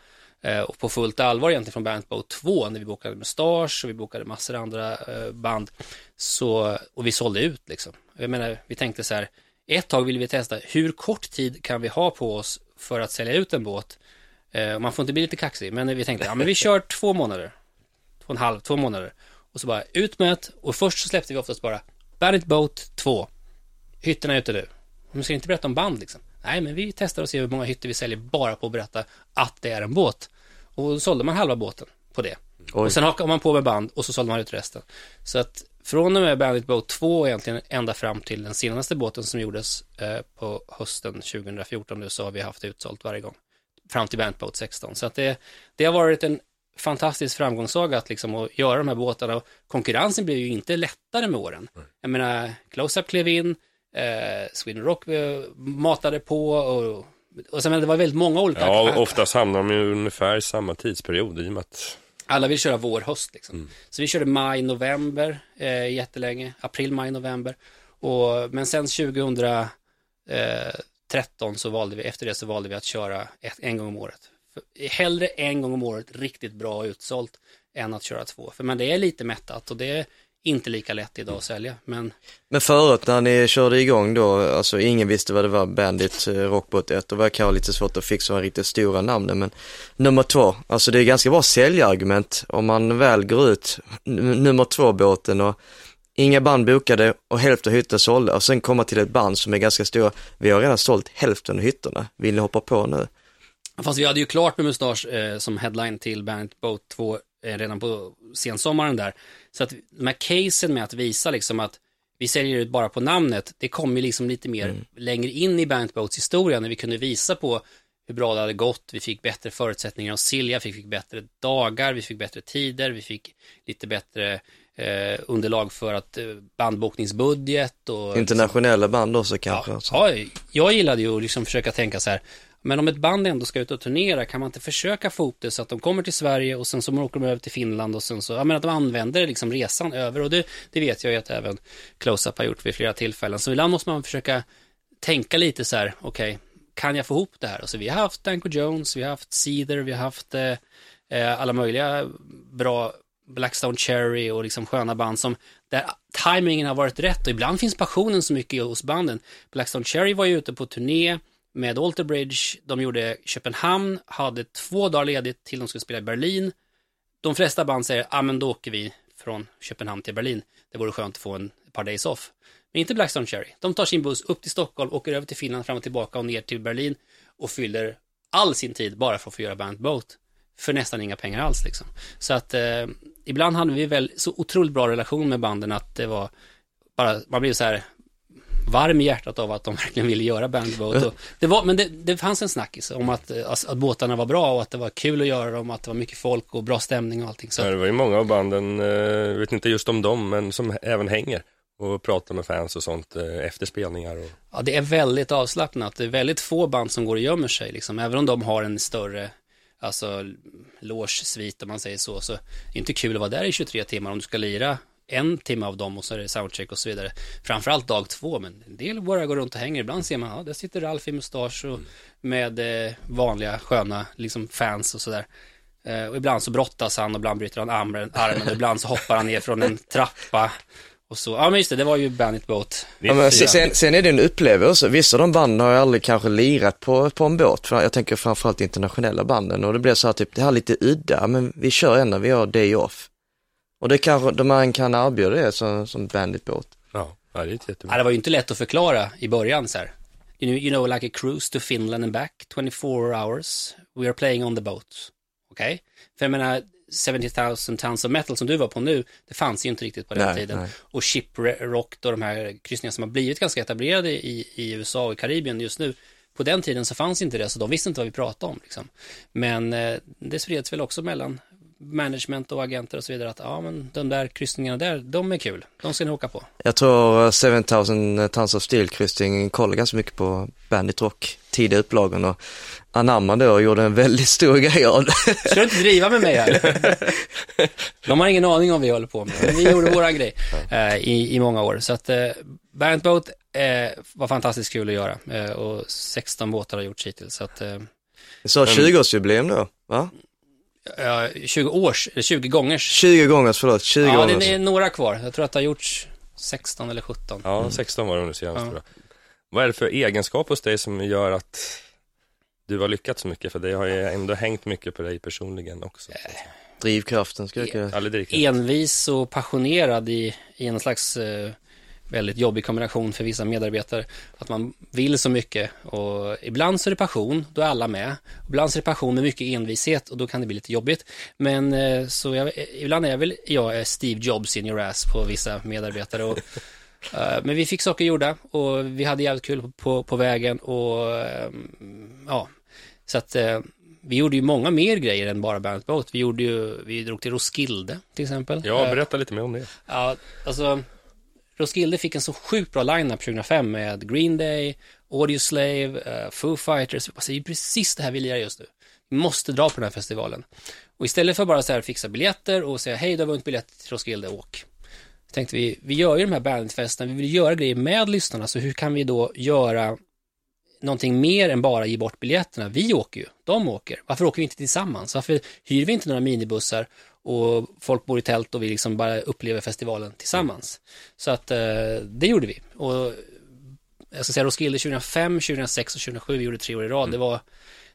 eh, och på fullt allvar egentligen från Bandit Boat 2 när vi bokade Mustasch och vi bokade massor andra eh, band så, och vi sålde ut liksom. Jag menar, vi tänkte så här, ett tag ville vi testa, hur kort tid kan vi ha på oss för att sälja ut en båt? Eh, man får inte bli lite kaxig, men vi tänkte, ja men vi kör två månader, två och en halv, två månader. Och så bara ut med ett, och först så släppte vi oftast bara Bandit Boat 2, hytterna är ute nu. Man ska inte berätta om band liksom. Nej, men vi testar och ser hur många hytter vi säljer bara på att berätta att det är en båt. Och då sålde man halva båten på det. Oj. Och sen hakade man på med band och så sålde man ut resten. Så att från och med Bandit Boat 2 egentligen ända fram till den senaste båten som gjordes eh, på hösten 2014 nu så har vi haft utsålt varje gång. Fram till Bandit Boat 16. Så att det, det har varit en fantastisk framgångssaga att liksom att göra de här båtarna och konkurrensen blev ju inte lättare med åren. Jag menar, Close-Up klev in, eh, Sweden Rock eh, matade på och, och sen, det var väldigt många olika. Ja, oftast hamnar de ju ungefär i samma tidsperiod i och med att Alla vill köra vår, höst liksom. Så vi körde maj, november eh, jättelänge, april, maj, november. Och, men sen 2013 så valde vi, efter det så valde vi att köra ett, en gång om året. För, hellre en gång om året riktigt bra utsålt än att köra två. För men det är lite mättat och det är inte lika lätt idag att sälja. Men, Men förut när ni körde igång då, alltså ingen visste vad det var, Bandit, eh, Rockbot 1, då var det kanske lite svårt att fixa de riktigt stora namnen, men nummer två, alltså det är ganska bra säljargument om man väl går ut nummer två-båten och inga band bokade och hälften av hytterna sålda och sen komma till ett band som är ganska stora, vi har redan sålt hälften av hytterna, vill ni hoppa på nu? fast vi hade ju klart med Mustasch eh, som headline till Bandit Boat 2 eh, redan på sensommaren där. Så att de här casen med att visa liksom att vi säljer ut bara på namnet, det kom ju liksom lite mer längre in i Bandit Boats historia när vi kunde visa på hur bra det hade gått, vi fick bättre förutsättningar hos Silja, vi fick bättre dagar, vi fick bättre tider, vi fick lite bättre eh, underlag för att eh, bandbokningsbudget och Internationella band också kanske? Ja, ja, jag gillade ju att liksom försöka tänka så här, men om ett band ändå ska ut och turnera, kan man inte försöka få ihop det så att de kommer till Sverige och sen så åker de över till Finland och sen så, ja men att de använder liksom resan över och det, det vet jag ju att även Close-Up har gjort vid flera tillfällen. Så ibland måste man försöka tänka lite så här, okej, kan jag få ihop det här? Och så vi har haft Danko Jones, vi har haft Cedar, vi har haft eh, eh, alla möjliga bra Blackstone Cherry och liksom sköna band som där timingen har varit rätt och ibland finns passionen så mycket hos banden. Blackstone Cherry var ju ute på turné med Alter Bridge, de gjorde Köpenhamn, hade två dagar ledigt till de skulle spela i Berlin. De flesta band säger, ja ah, men då åker vi från Köpenhamn till Berlin. Det vore skönt att få en ett par days off. Men inte Blackstone Cherry. De tar sin buss upp till Stockholm, åker över till Finland, fram och tillbaka och ner till Berlin och fyller all sin tid bara för att få göra Bandet Boat för nästan inga pengar alls liksom. Så att eh, ibland hade vi väl så otroligt bra relation med banden att det var bara, man blev så här varm i hjärtat av att de verkligen ville göra Band Boat. Och det var, men det, det fanns en snackis om att, eh, att, båtarna var bra och att det var kul att göra dem, att det var mycket folk och bra stämning och allting. Så Ja, det var ju många av banden, eh, vet inte just om dem, men som även hänger och pratar med fans och sånt eh, efter spelningar. Och... Ja, det är väldigt avslappnat. Det är väldigt få band som går och gömmer sig, liksom. Även om de har en större, alltså, loge-svit om man säger så. Så det är inte kul att vara där i 23 timmar om du ska lira en timme av dem och så är det soundcheck och så vidare. Framförallt dag två, men en del bara går runt och hänger. Ibland ser man, ja, där sitter Ralf i mustasch och med eh, vanliga sköna liksom fans och sådär. Eh, och ibland så brottas han och ibland bryter han armen, armen och ibland så hoppar han ner från en trappa. Och så, ja men just det, det var ju Bandit Boat. Ja, men sen, sen, är det en upplevelse. Vissa av de banden har jag aldrig kanske lirat på, på en båt. För jag tänker framförallt internationella banden och det blir så här typ, det här är lite udda, men vi kör när vi har day off. Och det kanske, de man kan erbjuda det som, som bandit båt. Ja, ja, det är ett Ja, jättebra. det var ju inte lätt att förklara i början så här. You know, you know like a cruise to Finland and back, 24 hours, we are playing on the boat. Okej? Okay? För jag menar, 70,000 tons of metal som du var på nu, det fanns ju inte riktigt på den Nej, tiden. nej. Och Shiprock och de här kryssningarna som har blivit ganska etablerade i, i USA och i Karibien just nu, på den tiden så fanns inte det, så de visste inte vad vi pratade om. Liksom. Men eh, det spreds väl också mellan management och agenter och så vidare att ja, men de där kryssningarna där, de är kul, de ska ni åka på. Jag tror eh, 7000 Tons of Steel kryssning kollade ganska mycket på Bandit Rock, tidiga upplagan och anammade och gjorde en väldigt stor grej av det. Ska du inte driva med mig här? De har ingen aning om vad vi håller på med. Men Vi gjorde våra grej eh, i, i många år. Så att eh, Barent Boat eh, var fantastiskt kul att göra. Eh, och 16 båtar har gjorts hittills. Så att, eh, Så 20-årsjubileum då, va? Ja, 20 års, eller 20 gångers. 20 gånger, förlåt, 20 Ja, gånger. det är några kvar. Jag tror att det har gjorts 16 eller 17. Ja, 16 var det nu senast Ja. tror jag. Vad är det för egenskap hos dig som gör att du har lyckats så mycket? För det har ju ändå hängt mycket på dig personligen också. Drivkraften, ska jag säga. Aldrig dricka. envis och passionerad i, i en slags eh, väldigt jobbig kombination för vissa medarbetare. Att man vill så mycket och ibland så är det passion, då är alla med. Ibland så är det passion med mycket envishet och då kan det bli lite jobbigt. Men eh, så jag, ibland är jag väl jag är Steve Jobs in your ass på vissa medarbetare. Och, eh, men vi fick saker gjorda och vi hade jävligt kul på, på, vägen och eh, ja, så att eh, vi gjorde ju många mer grejer än bara Bandit Boat. Vi gjorde ju, vi drog till Roskilde till exempel. Ja, Eh, berätta lite mer om det. Ja, alltså Roskilde fick en så sjukt bra line-up 2005 med Green Day, Audioslave, uh, eh, Foo Fighters. Alltså, det är precis det här vi lirar just nu. Vi måste dra på den här festivalen. Och istället för bara så här fixa biljetter och säga hej, du har vunnit biljett till Roskilde, åk. Så tänkte vi, vi gör ju de här bandfesterna, vi vill göra grejer med lyssnarna, så hur kan vi då göra någonting mer än bara ge bort biljetterna? Vi åker ju, de åker. Varför åker vi inte tillsammans? Varför hyr vi inte några minibussar och folk bor i tält och vi liksom bara upplever festivalen tillsammans? Så att eh, det gjorde vi. Och jag ska säga Roskilde 2005, 2006 och 2007, vi gjorde tre år i rad. Det var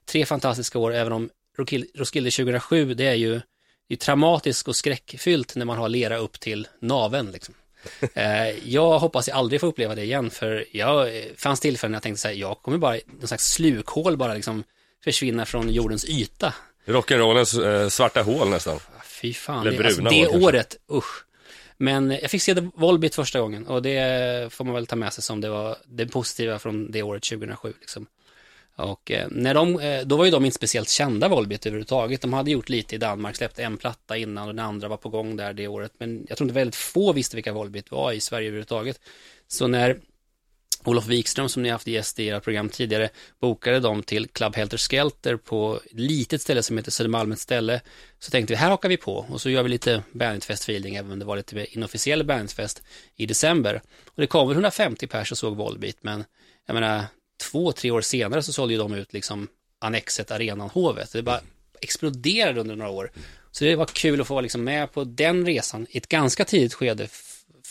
tre fantastiska år, även om Roskil- Roskilde 2007, det är ju det är traumatiskt och skräckfyllt när man har lera upp till naven liksom. Eh, jag hoppas jag aldrig får uppleva det igen, för jag eh, fanns tillfällen när jag tänkte så här, jag kommer bara, någon slags slukhål bara liksom försvinna från jordens yta. Rock'n'rollens eh, svarta hål nästan. Fy fan, det, alltså, det kanske. året, usch. Men jag fick se The Volbeat första gången och det får man väl ta med sig som det var det positiva från det året 2007. Liksom. Och eh, när de, eh, då var ju de inte speciellt kända Volbeat överhuvudtaget. De hade gjort lite i Danmark, släppt en platta innan och den andra var på gång där det året. Men jag tror inte väldigt få visste vilka Volbeat var i Sverige överhuvudtaget. Så när Olof Wikström som ni haft gäst i era program tidigare bokade dem till Club Helter Skelter på ett litet ställe som heter Södermalm ett ställe. Så tänkte vi, här hakar vi på och så gör vi lite Banditfest-feeling även om det var lite mer inofficiell Banditfest i december. Och det kom väl 150 pers och såg Volbeat men jag menar två, tre år senare så sålde ju de ut liksom Annexet, Arenan, Hovet. Det bara exploderade under några år. Så det var kul att få vara liksom med på den resan i ett ganska tidigt skede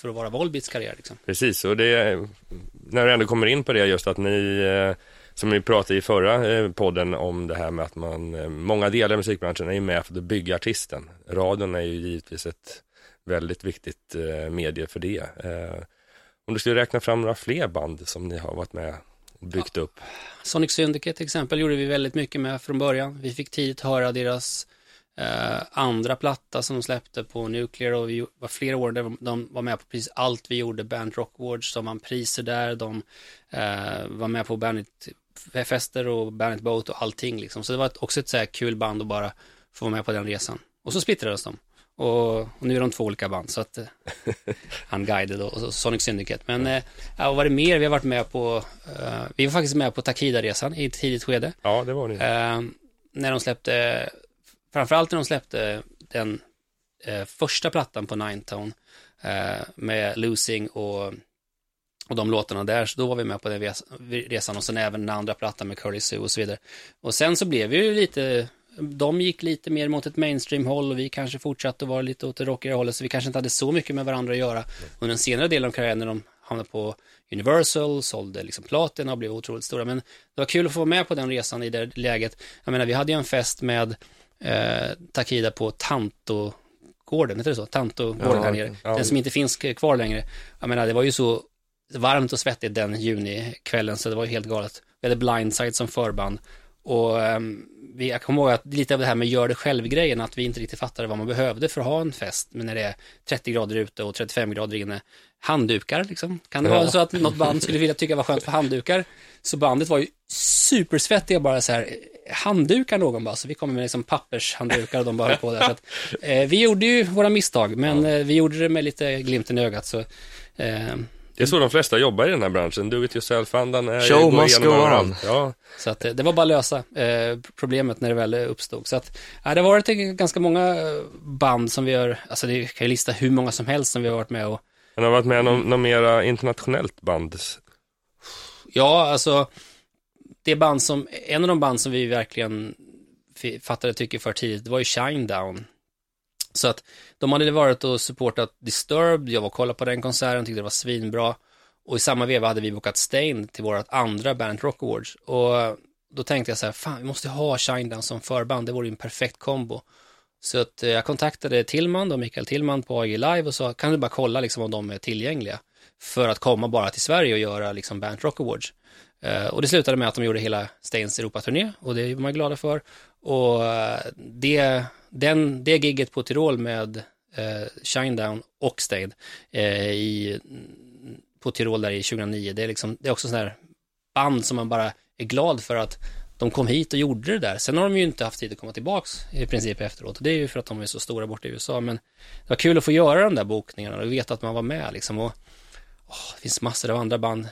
för att vara Volbeats karriär. Liksom. Precis, och det, när du ändå kommer in på det just att ni, eh, som vi pratade i förra eh, podden om det här med att man, eh, många delar i musikbranschen är ju med för att bygga artisten. Radion är ju givetvis ett väldigt viktigt medie för det. Om du skulle räkna fram några fler band som ni har varit med och byggt upp. Sonic Syndicate till exempel gjorde vi väldigt mycket med från början. Vi fick tidigt höra deras eh, andra platta som de släppte på Nuclear och vi var flera år där de var med på precis allt vi gjorde. Band Rock Awards, de vann priser där, de eh, var med på Bandit fester och Bandit Boat och allting liksom. Så det var också ett så här kul band att bara få vara med på den resan. Och så splittrades de. Och, och nu är de två olika band, så att eh, Unguided och, och Sonic Syndicate. Men eh, ja, vad det mer vi har varit med på? Vi var faktiskt med på Takida-resan i ett tidigt skede. Ja, det var ni. När de släppte, framförallt när de släppte den eh, första plattan på Ninetone eh, med Losing och, och de låtarna där, så då var vi med på den resan och sen även den andra plattan med Curly Sue och så vidare. Och sen så blev vi ju lite, de gick lite mer mot ett mainstream-håll och vi kanske fortsatte att vara lite åt det rockigare hållet, så vi kanske inte hade så mycket med varandra att göra under den senare delen av karriären när de hamnade på Universal, sålde liksom platina och blev otroligt stora. Men det var kul att få vara med på den resan i det läget. Jag menar, vi hade ju en fest med eh, Takida på Tanto-gården, heter det så? Tanto-gården Ja, här nere. ja. Den som inte finns kvar längre. Jag menar, det var ju så varmt och svettigt den junikvällen så det var ju helt galet. Vi hade Blindside som förband och ehm, vi, jag kommer ihåg att lite av det här med gör det själv-grejen, att vi inte riktigt fattade vad man behövde för att ha en fest, men när det är 30 grader ute och 35 grader inne, handdukar liksom. Kan det vara så att något band skulle vilja tycka var skönt för handdukar? Så bandet var ju supersvettiga bara så här, handdukar någon bara, så vi kom med liksom pappershanddukar och de bara höll på där. Så att, eh, vi gjorde ju våra misstag, men eh, vi gjorde det med lite glimten i ögat, så eh, Det är så de flesta jobbar i den här branschen. Do it yourself-andan är Show ju- går must igenom go on. Ja, Så att eh, det var bara att lösa eh, problemet när det väl uppstod. Så att, ja, det har varit eh, ganska många eh, band som vi har, alltså det kan jag lista hur många som helst som vi har varit med och, men har varit med någon, någon mera internationellt band? ja alltså, det band som, en av de band som vi verkligen fattade tycke för tidigt, det var ju Shinedown. Så att de hade varit och supportat Disturbed, jag var och kollade på den konserten, tyckte det var svinbra. Och i samma veva hade vi bokat Stain till vårt andra Band Rock Awards. Och då tänkte jag så här, fan vi måste ha Shinedown som förband, det vore ju en perfekt kombo. Så att eh, jag kontaktade Tillman, då, Mikael Tillman på AG Live och sa, kan du bara kolla liksom om de är tillgängliga? För att komma bara till Sverige och göra liksom Band Rock Awards. Eh, och det slutade med att de gjorde hela Stains Europaturné och det var man glada för. Och eh, det, den, det gigget på Tirol med eh, Shinedown och Stade eh, i, på Tirol där i 2009, det är, liksom, det är också sådana här band som man bara är glad för att de kom hit och gjorde det där. Sen har de ju inte haft tid att komma tillbaks i princip efteråt. Och det är ju för att de är så stora borta i USA. Men det var kul att få göra de där bokningarna och veta att man var med liksom. Och, åh, det finns massor av andra band.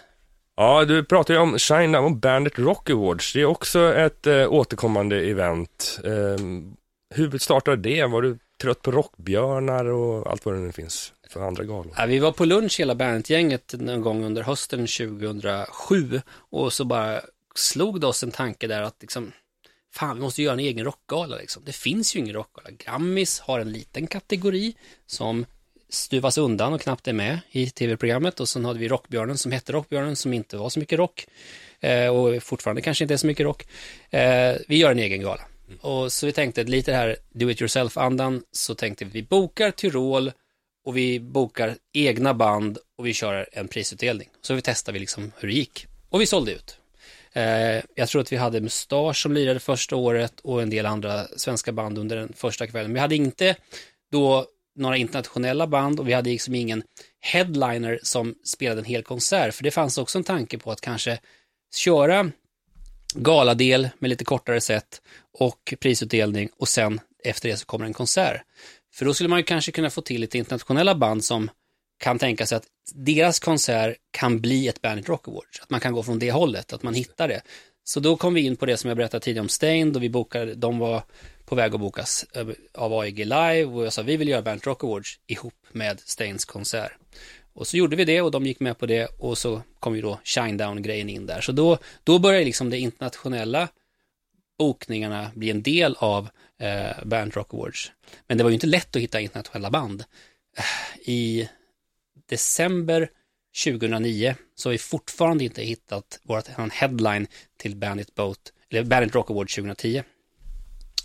Ja, du pratar ju om Shine och Bandit Rock Awards. Det är också ett eh, återkommande event. Eh, hur startade det? Var du trött på rockbjörnar och allt vad det nu finns för andra galor. Ja, vi var på lunch hela bandgänget någon gång under hösten 2007 och så bara slog det oss en tanke där att liksom, fan vi måste göra en egen rockgala liksom. Det finns ju ingen rockgala. Grammis har en liten kategori som stuvas undan och knappt är med i tv-programmet och sen hade vi Rockbjörnen som hette Rockbjörnen som inte var så mycket rock eh, och fortfarande kanske inte är så mycket rock. Eh, vi gör en egen gala. Och så vi tänkte lite det här do it yourself-andan så tänkte vi vi bokar Tyrol och vi bokar egna band och vi kör en prisutdelning. Så vi testade vi liksom hur det gick. Och vi sålde ut. Eh, jag tror att vi hade Mustasch som lirade första året och en del andra svenska band under den första kvällen. Vi hade inte då några internationella band och vi hade liksom ingen headliner som spelade en hel konsert. För det fanns också en tanke på att kanske köra galadel med lite kortare set och prisutdelning och sen efter det så kommer en konsert. För då skulle man ju kanske kunna få till lite internationella band som kan tänka sig att deras konsert kan bli ett Bandit Rock Awards. Att man kan gå från det hållet, att man hittar det. Så då kom vi in på det som jag berättade tidigare om Stained då vi bokade, de var på väg att bokas av AEG Live och jag sa vi vill göra Bandit Rock Awards ihop med Stains konsert. Och så gjorde vi det och de gick med på det och så kom ju då Shinedown-grejen in där. Så då, då började liksom det internationella okningarna bli en del av eh, Band Rock Awards. Men det var ju inte lätt att hitta internationella band. Eh, I december 2009 så har vi fortfarande inte hittat vår headline till Bandit Boat, eller Bandit Rock Awards 2010.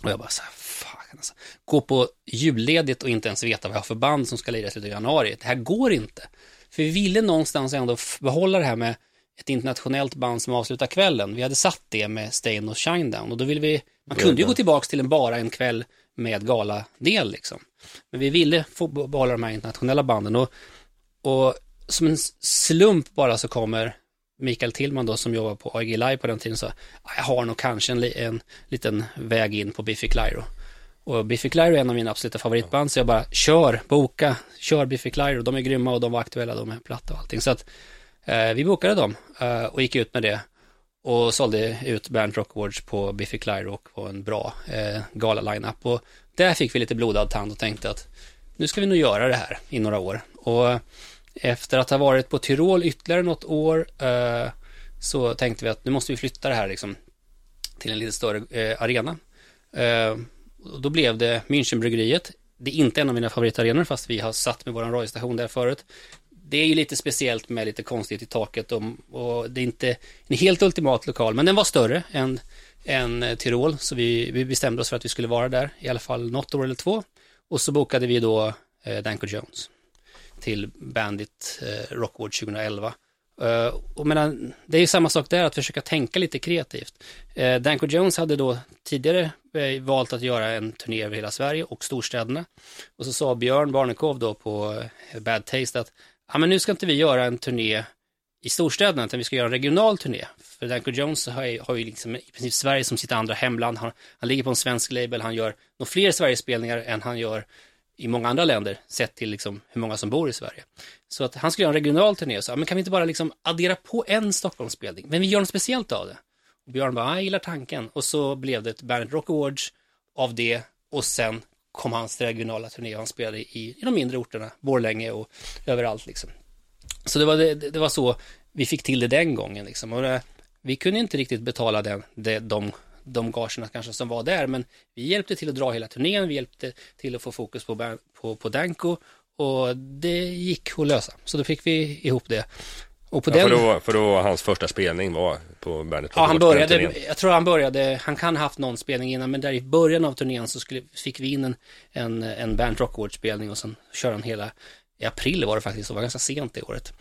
Och jag bara så här, fan alltså. Gå på julledigt och inte ens veta vad jag har för band som ska lira i slutet av januari. Det här går inte. För vi ville någonstans ändå behålla det här med ett internationellt band som avslutar kvällen. Vi hade satt det med Stain och Shinedown och då ville vi, man kunde ju gå tillbaka till en bara en kväll med galadel liksom. Men vi ville få behålla de här internationella banden och, och som en slump bara så kommer Mikael Tillman då som jobbar på AIG Live på den tiden så jag har nog kanske en, en liten väg in på Biffy Clyro. Och Biffy Clyro är en av mina absoluta favoritband så jag bara kör, boka, kör Biffy Clyro. De är grymma och de var aktuella då med platta och allting. Så att Eh, vi bokade dem eh, och gick ut med det och sålde ut Band Rock Awards på Biffy Clyro och på en bra eh, gala-lineup. Och där fick vi lite blodad tand och tänkte att nu ska vi nog göra det här i några år. Och efter att ha varit på Tyrol ytterligare något år eh, så tänkte vi att nu måste vi flytta det här liksom till en lite större eh, arena. Eh, och då blev det Münchenbryggeriet. Det är inte en av mina favoritarenor fast vi har satt med våran radiostation där förut. Det är ju lite speciellt med lite konstigt i taket och, och det är inte en helt ultimat lokal men den var större än, än eh, Tyrol så vi, vi bestämde oss för att vi skulle vara där i alla fall något år eller två. Och så bokade vi då eh, Danko Jones till Bandit eh, Rockwood 2011. Uh, eh, och medan, det är ju samma sak där, att försöka tänka lite kreativt. Uh, Danko Jones hade då tidigare uh, valt att göra en turné över hela Sverige och storstäderna. Och så sa Björn Barnekow då på uh, Bad Taste att ja, men nu ska inte vi göra en turné i storstäderna, utan vi ska göra en regional turné. För Danko Jones har ju, har ju liksom i princip Sverige som sitt andra hemland. Han, han ligger på en svensk label, han gör nog fler Sverigespelningar än han gör i många andra länder, sett till liksom hur många som bor i Sverige. Så att han skulle göra en regional turné och sa, men kan vi inte bara liksom addera på en Stockholmsspelning, men vi gör något speciellt av det. Och Björn bara, ah, jag gillar tanken. Och så blev det ett Bandit Rock Awards av det och sen kom hans regionala turné och han spelade i, i de mindre orterna, Borlänge och överallt liksom. Så det var, det, det var så vi fick till det den gången liksom. Och det, vi kunde inte riktigt betala den, det, de de gagerna kanske som var där, men vi hjälpte till att dra hela turnén, vi hjälpte till att få fokus på, på, på Danko och det gick att lösa. Så då fick vi ihop det. Och på ja, den... för, då, för då hans första spelning var på Bandet Ja, han började, jag tror han började, han kan ha haft någon spelning innan, men där i början av turnén så skulle, fick vi in en, en, en Band Rock Award-spelning och sen kör han hela, i april var det faktiskt, det var ganska sent det året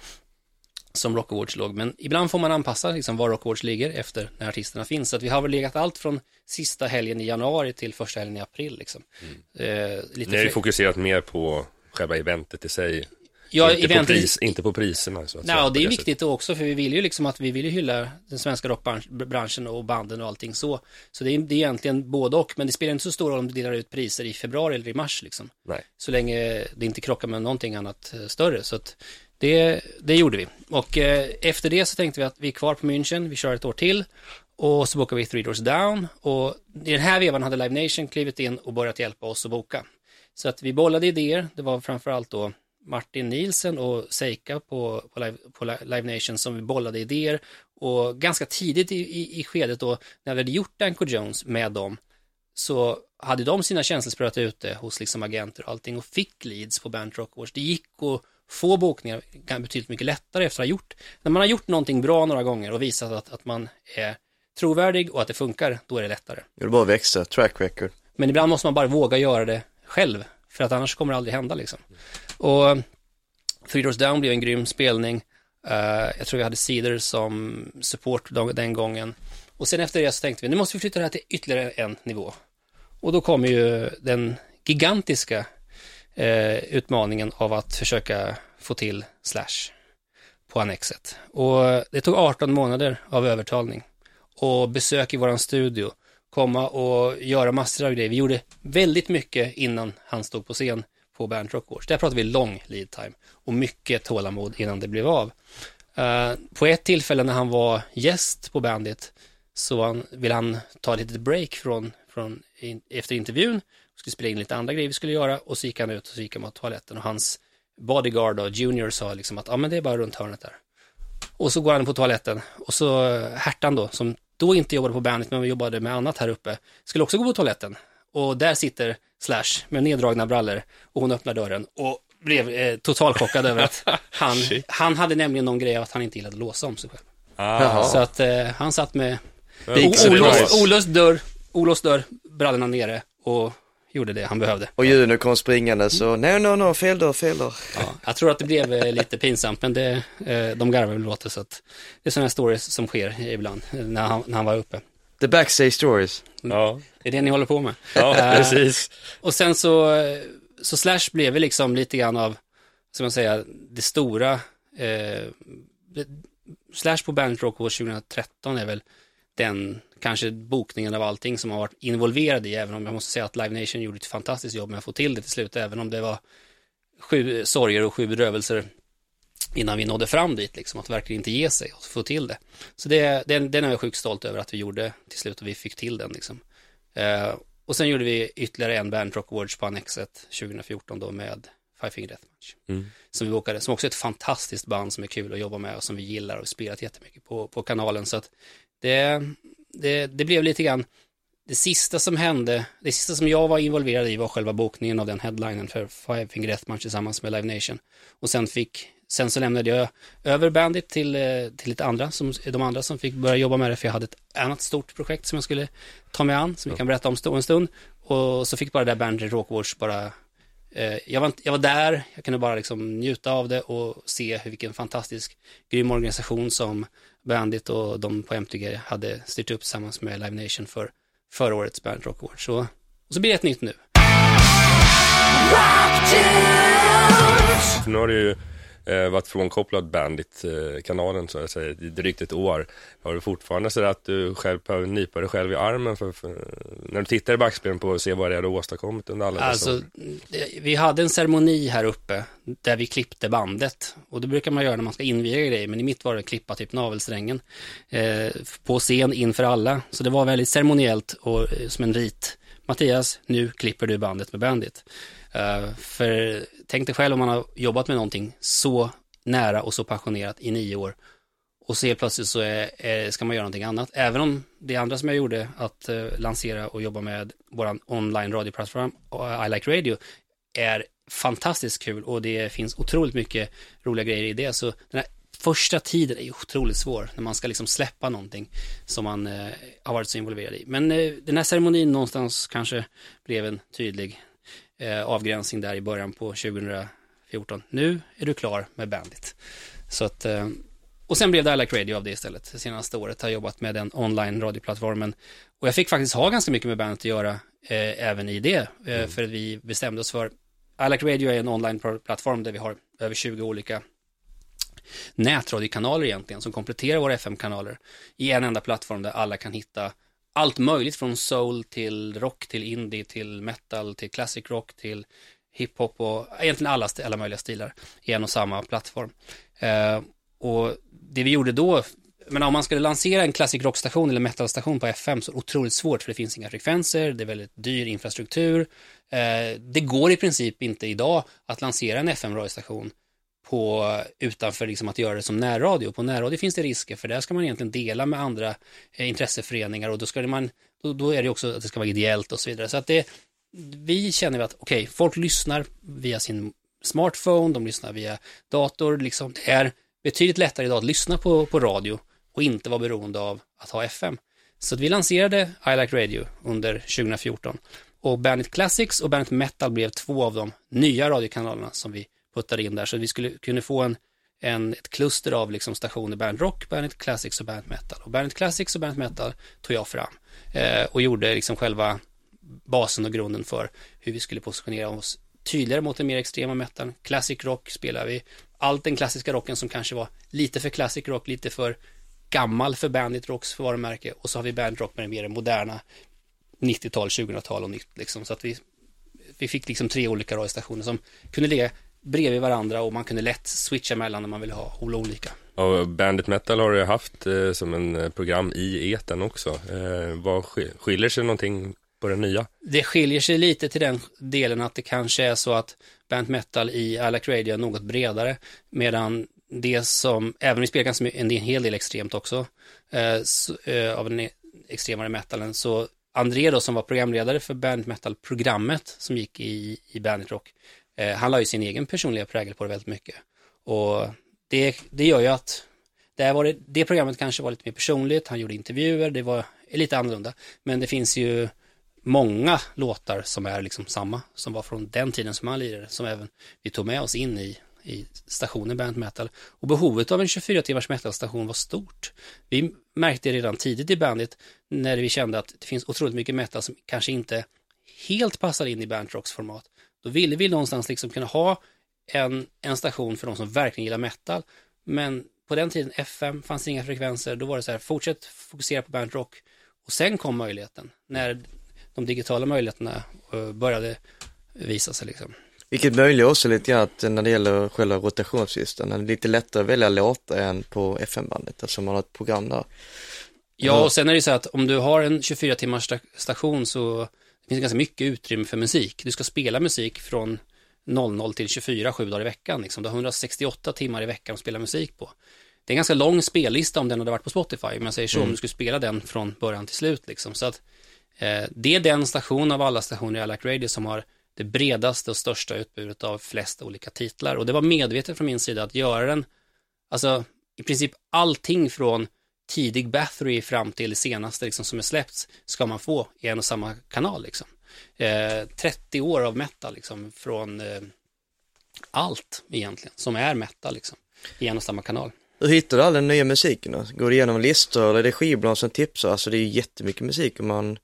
som Rock Awards låg. Men ibland får man anpassa liksom var Rock Awards ligger efter när artisterna finns. Så att vi har väl legat allt från sista helgen i januari till första helgen i april. Liksom. Mm. Eh, lite Ni har ju fokuserat mer på själva eventet i sig. Ja, inte, eventet... på pris, inte på priserna. Så att Nej, det är viktigt också, för vi vill ju liksom att vi vill ju hylla den svenska rockbranschen och banden och allting så. Så det är, det är egentligen både och, men det spelar inte så stor roll om du delar ut priser i februari eller i mars liksom. Nej. Så länge det inte krockar med någonting annat eh, större. Så att det, det gjorde vi. Och eh, efter det så tänkte vi att vi är kvar på München, vi kör ett år till. Och så bokade vi Three Doors Down. Och i den här vevan hade Live Nation klivit in och börjat hjälpa oss att boka. Så att vi bollade idéer, det var framförallt då Martin Nielsen och Seika på, på, Live, på Live Nation som vi bollade idéer och ganska tidigt i, i, i skedet då när vi hade gjort Danko Jones med dem så hade de sina känselspröt ute hos liksom agenter och allting och fick leads på Band Rock Wars. Det gick att få bokningar betydligt mycket lättare efter att ha gjort, när man har gjort någonting bra några gånger och visat att, att man är trovärdig och att det funkar, då är det lättare. Det är bara att växa, track record. Men ibland måste man bara våga göra det själv, för att annars kommer det aldrig hända liksom. Och Three Doors Down blev en grym spelning. Uh, jag tror vi hade Cedar som support den gången. Och sen efter det så tänkte vi, nu måste vi flytta det här till ytterligare en nivå. Och då kommer ju den gigantiska uh, utmaningen av att försöka få till Slash på Annexet. Och det tog 18 månader av övertalning och besök i våran studio, komma och göra massor av grejer. Vi gjorde väldigt mycket innan han stod på scen på Bernt Rock Wars. Där pratade vi lång lead time och mycket tålamod innan det blev av. Uh, på ett tillfälle när han var gäst på Bandit så han, ville han ta ett litet break från, från in, efter intervjun, skulle spela in lite andra grejer vi skulle göra och så gick han ut och så gick han mot toaletten och hans bodyguard och junior sa liksom att ja men det är bara runt hörnet där. Och så går han på toaletten och så eh, Hertan då, som då inte jobbade på bandet men jobbade med annat här uppe, skulle också gå på toaletten. Och där sitter Slash med neddragna brallor och hon öppnar dörren och blev eh, totalchockad över att han, han hade nämligen någon grej att han inte gillade att låsa om sig själv. Ah. Så att eh, han satt med olöst dörr, olåst dörr, brallorna nere och gjorde det han behövde. Och Juno kom springande så, no, no, no, fel dörr, fel dörr. Ja, jag tror att det blev eh, lite pinsamt, men det, eh, de garvar väl åt det, så att det är sådana här stories som sker ibland eh, när han, när han var uppe. The backstage stories. Ja, Det är det ni håller på med. ja precis. Och sen så, så Slash blev väl liksom lite grann av, ska man säga, det stora, eh, Slash på Bandit Rock Wars 2013 är väl den kanske bokningen av allting som har varit involverad i, även om jag måste säga att Live Nation gjorde ett fantastiskt jobb med att få till det till slut, även om det var sju sorger och sju bedrövelser innan vi nådde fram dit, liksom, att verkligen inte ge sig och få till det. Så det, den, den är jag sjukt stolt över att vi gjorde till slut och vi fick till den. Liksom. Eh, och sen gjorde vi ytterligare en Band Rock Awards på Annexet 2014 då med Five Finger Death Match. Mm. Som vi bokade, som också är ett fantastiskt band som är kul att jobba med och som vi gillar och spelat jättemycket på, på kanalen. Så att det, det, det blev lite grann, det sista som hände, det sista som jag var involverad i var själva bokningen av den headlinen för Five Finger Death Match tillsammans med Live Nation. Och sen fick, sen så lämnade jag över Bandit till, eh, till lite andra, som, de andra som fick börja jobba med det, för jag hade ett annat stort projekt som jag skulle ta mig an, som vi kan berätta om en stund. Och så fick bara det där Bandit Rock Wars bara eh, jag, var, jag var där, jag kunde bara liksom njuta av det och se hur, vilken fantastisk grym organisation som Bandit och de på MTG hade styrt upp tillsammans med Live Nation för förra årets Bandit Rock Award. Så, och så blir det ett nytt nu. För nu har det ju eh, varit frånkopplad Bandit-kanalen så jag säger, i drygt ett år. Har du fortfarande så att du själv behöver nypa dig själv i armen för, för, när du tittar i backspegeln på att se vad det är du åstadkommit under alla dessa Alltså, år? det- vi hade en ceremoni här uppe där vi klippte bandet. Och det brukar man göra när man ska inviga grejer, men i mitt var det klippa typ navelsträngen eh, på scen inför alla. Så det var väldigt ceremoniellt och eh, som en rit. Mattias, nu klipper du bandet med Bandit. Eh, för tänk dig själv om man har jobbat med någonting så nära och så passionerat i nio år och så helt plötsligt så är, är, ska man göra någonting annat. Även om det andra som jag gjorde, att eh, lansera och jobba med vår online radioplattform, eh, I Like Radio, är fantastiskt kul och det finns otroligt mycket roliga grejer i det. Så den här första tiden är ju otroligt svår när man ska liksom släppa någonting som man eh, har varit så involverad i. Men eh, den här ceremonin någonstans kanske blev en tydlig eh, avgränsning där i början på 2014. Nu är du klar med Bandit. Så att, eh, och sen blev det I Like Radio av det istället. Det senaste året har jag jobbat med den online radioplattformen. Och jag fick faktiskt ha ganska mycket med bandet att göra eh, även i det. Eh, För att vi bestämde oss för, I Like Radio är en online-plattform där vi har över 20 olika nätradiokanaler egentligen som kompletterar våra FM-kanaler i en enda plattform där alla kan hitta allt möjligt från soul till rock till indie till metal till classic rock till hiphop och egentligen alla, alla möjliga stilar i en och samma plattform. Eh, och det vi gjorde då men om man skulle lansera en classic rockstation eller metalstation på FM så är det otroligt svårt för det finns inga frekvenser, det är väldigt dyr infrastruktur. Eh, det går i princip inte idag att lansera en FM-radiostation på, utanför liksom att göra det som närradio. På närradio finns det risker för där ska man egentligen dela med andra eh, intresseföreningar och då, ska man, då, då, är det också att det ska vara ideellt och så vidare. Så att det, vi känner att okej, okay, folk lyssnar via sin smartphone, de lyssnar via dator, liksom. det är betydligt lättare idag att lyssna på, på radio och inte vara beroende av att ha FM. Så vi lanserade I Like Radio under 2014 och Bandit Classics och Bandit Metal blev två av de nya radiokanalerna som vi puttade in där så vi skulle kunna få en, en, ett kluster av liksom stationer, Bandit Rock, Bandit Classics och Bandit Metal. Och Bandit Classics och Bandit Metal tog jag fram eh, och gjorde liksom själva basen och grunden för hur vi skulle positionera oss tydligare mot den mer extrema metaln. Classic rock spelar vi. Allt den klassiska rocken som kanske var lite för classic rock, lite för gammal för Bandit Rocks varumärke och så har vi Bandit Rock med den mer moderna 90-tal, 2000-tal och nytt liksom. Så att vi, vi fick liksom tre olika radiostationer som kunde ligga bredvid varandra och man kunde lätt switcha mellan när man ville ha olika. Och Bandit Metal har du haft eh, som en eh, program i eten också. Eh, vad skiljer sig någonting på den nya? Det skiljer sig lite till den delen att det kanske är så att Bandit Metal i Alec Radio är något bredare medan det som, även om vi spelar ganska en hel del extremt också eh, så, eh, av den extremare metalen så André då som var programledare för Bandit Metal-programmet som gick i, i Bandit Rock Eh, han la ju sin egen personliga prägel på det väldigt mycket. Och det, det gör ju att det, var det, det programmet kanske var lite mer personligt, han gjorde intervjuer, det var lite annorlunda. Men det finns ju många låtar som är liksom samma, som var från den tiden som han lirade, som även vi tog med oss in i, i stationen Band Metal. Och behovet av en 24 timmars metalstation var stort. Vi märkte redan tidigt i bandet när vi kände att det finns otroligt mycket metal som kanske inte helt passar in i Bandrocks format. Då ville vi någonstans liksom kunna ha en, en station för de som verkligen gillar metal. Men på den tiden, FM, fanns inga frekvenser. Då var det så här, fortsätt fokusera på band rock. Och sen kom möjligheten, när de digitala möjligheterna eh, började visa sig. Liksom. Vilket möjliggör också lite grann att när det gäller själva rotationslistan, är det lite lättare att välja låtar än på FM-bandet, eftersom man har ett program där. Ja, och sen är det så att om du har en 24 timmars station så det finns ganska mycket utrymme för musik. Du ska spela musik från 00 till 24, sju dagar i veckan. Liksom. Du har 168 timmar i veckan att spela musik på. Det är en ganska lång spellista om den hade varit på Spotify, om jag säger så, mm. om du skulle spela den från början till slut. Liksom. Så att, eh, det är den station av alla stationer i Alac Radio som har det bredaste och största utbudet av flest olika titlar. Och det var medvetet från min sida att göra den, alltså i princip allting från tidig Bathory fram till det senaste liksom, som är släppts ska man få i en och samma kanal. Liksom. Eh, 30 år av metal liksom, från eh, allt egentligen som är metal liksom, i en och samma kanal. Hur hittar du all den nya musiken då? Går du igenom listor eller är det skivbolag som tipsar? Alltså det är ju jättemycket musik om man,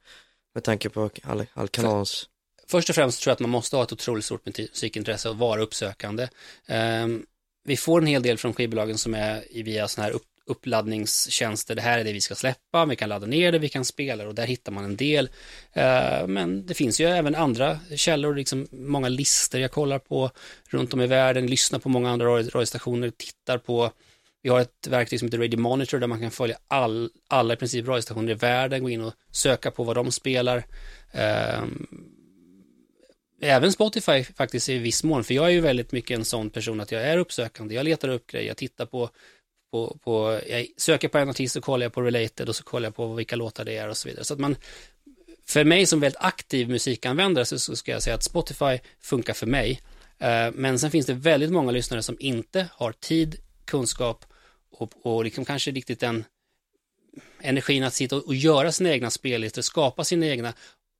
med tanke på all, all kanalens... Först och främst tror jag att man måste ha ett otroligt stort musikintresse och vara uppsökande. Um, vi får en hel del från skivbolagen som är via sådana här upp, uppladdningstjänster. Det här är det vi ska släppa, vi kan ladda ner det, vi kan spela och där hittar man en del. Eh, men det finns ju även andra källor, liksom många listor jag kollar på runt om i världen, lyssnar på många andra radiostationer, tittar på vi har ett verktyg som heter Radio Monitor där man kan följa all, alla i princip radiostationer i världen, gå in och söka på vad de spelar. Eh, även Spotify faktiskt i viss mån, för jag är ju väldigt mycket en sån person att jag är uppsökande, jag letar upp grejer, jag tittar på på, på, jag söker på en artist och kollar jag på related och så kollar jag på vilka låtar det är och så vidare. Så att man, för mig som väldigt aktiv musikanvändare så, så ska jag säga att Spotify funkar för mig. Eh, men sen finns det väldigt många lyssnare som inte har tid, kunskap och, och liksom kanske riktigt den energin att sitta och, och göra sina egna spellistor, skapa sina egna.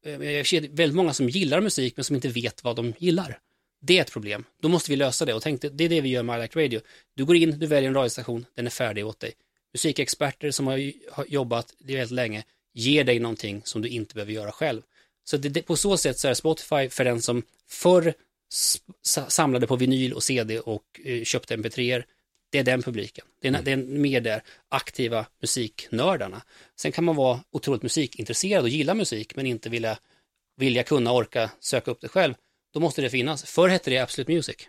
Uh, jag ser väldigt många som gillar musik men som inte vet vad de gillar. Det är ett problem. Då måste vi lösa det och tänk, det är det vi gör med I Like Radio. Du går in, du väljer en radiostation, den är färdig åt dig. Musikexperter som har, jobbat det väldigt länge ger dig någonting som du inte behöver göra själv. Så det, på så sätt så är Spotify för den som förr samlade på vinyl och CD och eh, köpte mp3 det är den publiken. Det är, mm. det är mer där aktiva musiknördarna. Sen kan man vara otroligt musikintresserad och gilla musik men inte vilja, vilja kunna orka söka upp det själv då måste det finnas. Förr hette det Absolute Music.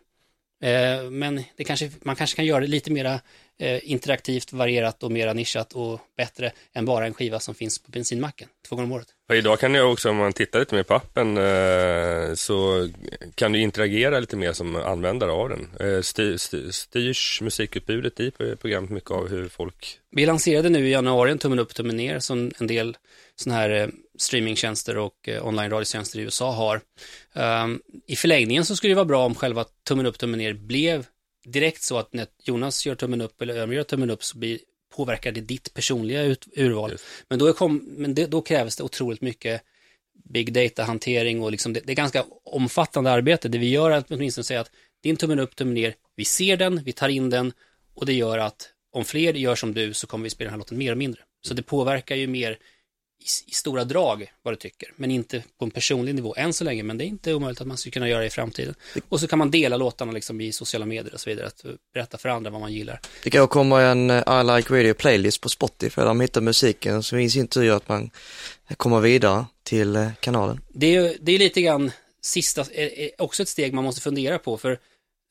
Eh, men det kanske, man kanske kan göra det lite mera eh, interaktivt, varierat och mera nischat och bättre än bara en skiva som finns på bensinmacken två gånger om året. För idag kan du också, om man tittar lite mer på appen, eh, så kan du interagera lite mer som användare av den. Styr, styr, styrs musikutbudet i programmet mycket av hur folk... Vi lanserade nu i januari en tummen upp, tummen ner som en del sådana här streamingtjänster och eh, online-radiotjänster i USA har. Um, I förlängningen så skulle det vara bra om själva tummen upp, tummen ner blev direkt så att när Jonas gör tummen upp eller Ömer gör tummen upp så blir, påverkar det ditt personliga ut, urval. Just. Men, då, kom, men det, då krävs det otroligt mycket big data-hantering och liksom det, det, är ganska omfattande arbete. Det vi gör är att åtminstone säga att din tummen upp, tummen ner, vi ser den, vi tar in den och det gör att om fler gör som du så kommer vi spela den här låten mer och mindre. Så det påverkar ju mer i, i, stora drag vad du tycker, men inte på en personlig nivå än så länge, men det är inte omöjligt att man skulle kunna göra det i framtiden. Och så kan man dela låtarna liksom i sociala medier och så vidare, att berätta för andra vad man gillar. Det kan komma en eh, I Like Radio playlist på Spotify där de hittar musiken som i sin tur gör att man kommer vidare till eh, kanalen. Det är, det är lite grann sista, också ett steg man måste fundera på, för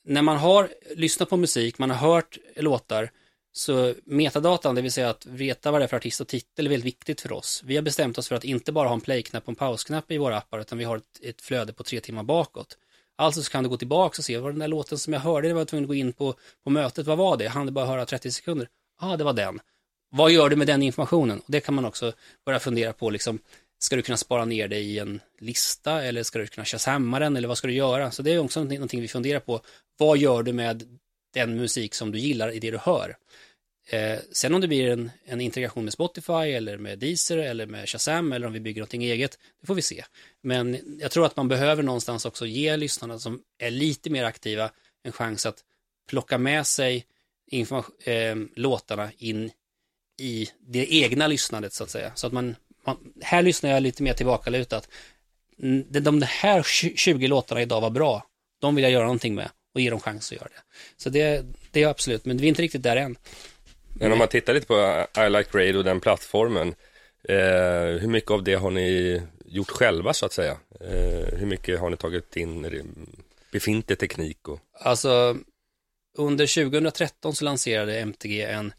när man har lyssnat på musik, man har hört låtar, så metadatan, det vill säga att veta vad det är för artist och titel, är väldigt viktigt för oss. Vi har bestämt oss för att inte bara ha en play-knapp och en pausknapp i våra appar, utan vi har ett, ett flöde på tre timmar bakåt. Alltså så kan du gå tillbaka och se, vad den där låten som jag hörde, det var jag tvungen att gå in på, på mötet, vad var det? Jag hann bara höra 30 sekunder. Ja, ah, det var den. Vad gör du med den informationen? Och det kan man också börja fundera på, liksom, ska du kunna spara ner det i en lista eller ska du kunna shazammma den eller vad ska du göra? Så det är också någonting vi funderar på. Vad gör du med den musik som du gillar i det du hör? Eh, sen om det blir en, en, integration med Spotify eller med Deezer eller med Shazam eller om vi bygger någonting eget, det får vi se. Men jag tror att man behöver någonstans också ge lyssnarna som är lite mer aktiva en chans att plocka med sig eh, låtarna in i det egna lyssnandet så att säga. Så att man, man här lyssnar jag lite mer tillbakalutat. De, de här 20 låtarna idag var bra, de vill jag göra någonting med och ge dem chans att göra det. Så det, det är absolut, men vi är inte riktigt där än. Men om man tittar lite på I Like Radio, den plattformen, eh, hur mycket av det har ni gjort själva så att säga? Eh, hur mycket har ni tagit in befintlig teknik? Och... Alltså, under 2013 så lanserade MTG en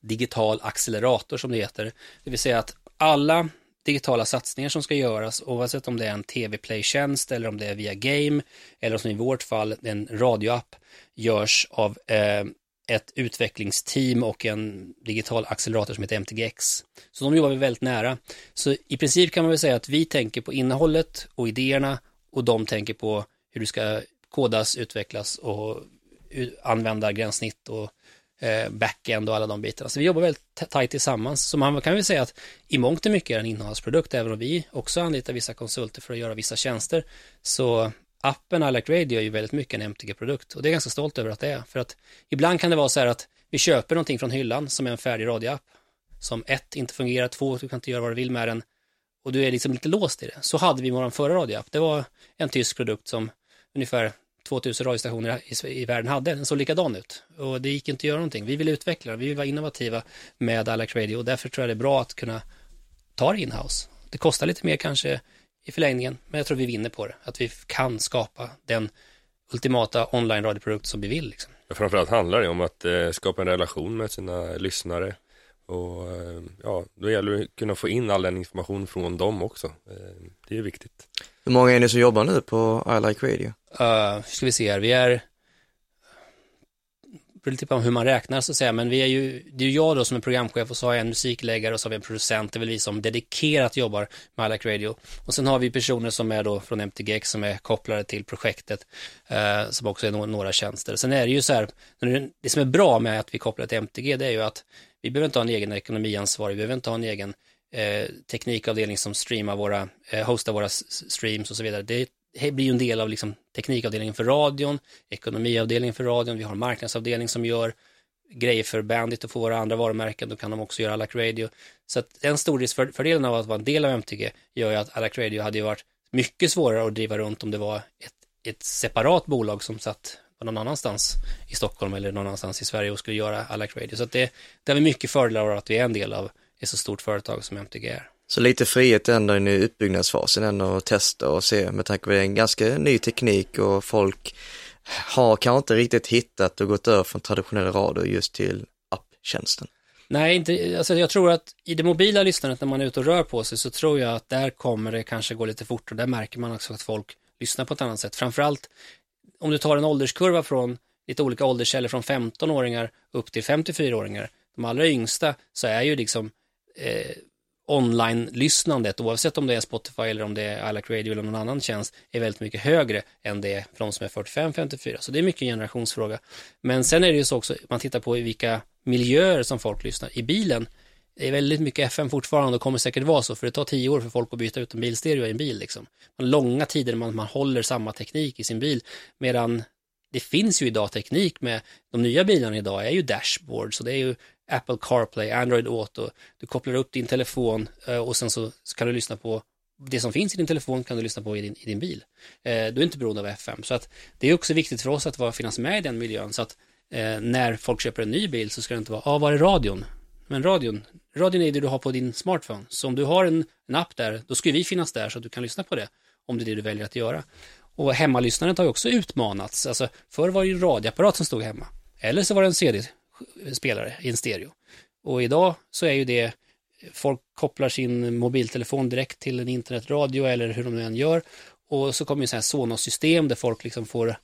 digital accelerator som det heter. Det vill säga att alla digitala satsningar som ska göras, oavsett om det är en tv-play-tjänst eller om det är via game, eller som i vårt fall en radioapp, görs av eh, ett utvecklingsteam och en digital accelerator som heter MTGX. Så de jobbar vi väldigt nära. Så i princip kan man väl säga att vi tänker på innehållet och idéerna och de tänker på hur det ska kodas, utvecklas och använda gränssnitt och eh, backend och alla de bitarna. Så vi jobbar väldigt tajt tillsammans. Så man kan väl säga att i mångt och mycket är det en innehållsprodukt, även om vi också anlitar vissa konsulter för att göra vissa tjänster. Så appen I Like Radio är ju väldigt mycket en MTG-produkt och det är jag ganska stolt över att det är. För att ibland kan det vara så här att vi köper någonting från hyllan som är en färdig radioapp som ett, inte fungerar, två, du kan inte göra vad du vill med den och du är liksom lite låst i det. Så hade vi vår förra radioapp. Det var en tysk produkt som ungefär 2000 radiostationer i, i världen hade. Den såg likadan ut och det gick inte att göra någonting. Vi vill utveckla vi vill vara innovativa med I Radio och därför tror jag det är bra att kunna ta det inhouse. Det kostar lite mer kanske i förlängningen, men jag tror vi vinner på det. Att vi kan skapa den ultimata online-radioprodukt som vi vill. Liksom. Framförallt handlar det om att eh, skapa en relation med sina lyssnare. Och eh, ja, då gäller det att kunna få in all den information från dem också. Eh, det är viktigt. Hur många är ni som jobbar nu på I Like Radio? Uh, ska vi se här, vi är beror lite på hur man räknar så att säga, men vi är ju, det är ju jag då som är programchef och så har jag en musikläggare och så har vi en producent, det är väl vi som dedikerat jobbar med I Like Radio. Och sen har vi personer som är då från MTGX som är kopplade till projektet, eh, som också är no några tjänster. Sen är det ju så här, det som är bra med att vi kopplar till MTG, det är ju att vi behöver inte ha en egen ekonomiansvarig, vi behöver inte ha en egen eh, teknikavdelning som streamar våra, eh, hostar våra streams och så vidare. Det blir ju en del av liksom teknikavdelningen för radion, ekonomiavdelningen för radion, vi har en marknadsavdelning som gör grejer för Bandit och för våra andra varumärken, då kan de också göra Alac Radio. Så att den stordriftsfördelen av att vara en del av MTG gör ju att Alac Radio hade ju varit mycket svårare att driva runt om det var ett, ett separat bolag som satt någon annanstans i Stockholm eller någon annanstans i Sverige och skulle göra Alac Radio. Så att det, det har vi mycket fördelar av att vi är en del av ett så stort företag som MTG är. Så lite frihet ändå i utbyggnadsfasen ändå att testa och se med tanke på att det är en ganska ny teknik och folk har kanske inte riktigt hittat och gått över från traditionell radio just till apptjänsten. Nej, inte, alltså jag tror att i det mobila lyssnandet när man är ute och rör på sig så tror jag att där kommer det kanske gå lite fortare. Där märker man också att folk lyssnar på ett annat sätt. Framförallt om du tar en ålderskurva från lite olika ålderskällor från 15-åringar upp till 54-åringar. De allra yngsta så är ju liksom eh, online-lyssnandet, oavsett om det är Spotify eller om det är I like Radio eller någon annan tjänst, är väldigt mycket högre än det för de som är 45-54. Så det är mycket en generationsfråga. Men sen är det ju så också, man tittar på i vilka miljöer som folk lyssnar. I bilen det är väldigt mycket FM fortfarande och kommer säkert vara så, för det tar tio år för folk att byta ut en bilstereo i en bil. Liksom. Långa tider man, man håller samma teknik i sin bil, medan det finns ju idag teknik med de nya bilarna idag är ju dashboard, så det är ju Apple CarPlay, Android Auto, du kopplar upp din telefon eh, och sen så kan du lyssna på det som finns i din telefon kan du lyssna på i din, i din bil. Eh, du är inte beroende av FM, så att det är också viktigt för oss att vara, finnas med i den miljön, så att eh, när folk köper en ny bil så ska det inte vara, ja, ah, var är radion? Men radion, radion är det du har på din smartphone. Så om du har en, en app där, då ska vi finnas där så att du kan lyssna på det. Om det är det du väljer att göra. Och hemmalyssnandet har ju också utmanats. Alltså, förr var det ju en radioapparat som stod hemma. Eller så var det en CD-spelare i en stereo. Och idag så är ju det, folk kopplar sin mobiltelefon direkt till en internetradio eller hur de nu än gör. Och så kommer ju så här Sonos-system där folk liksom får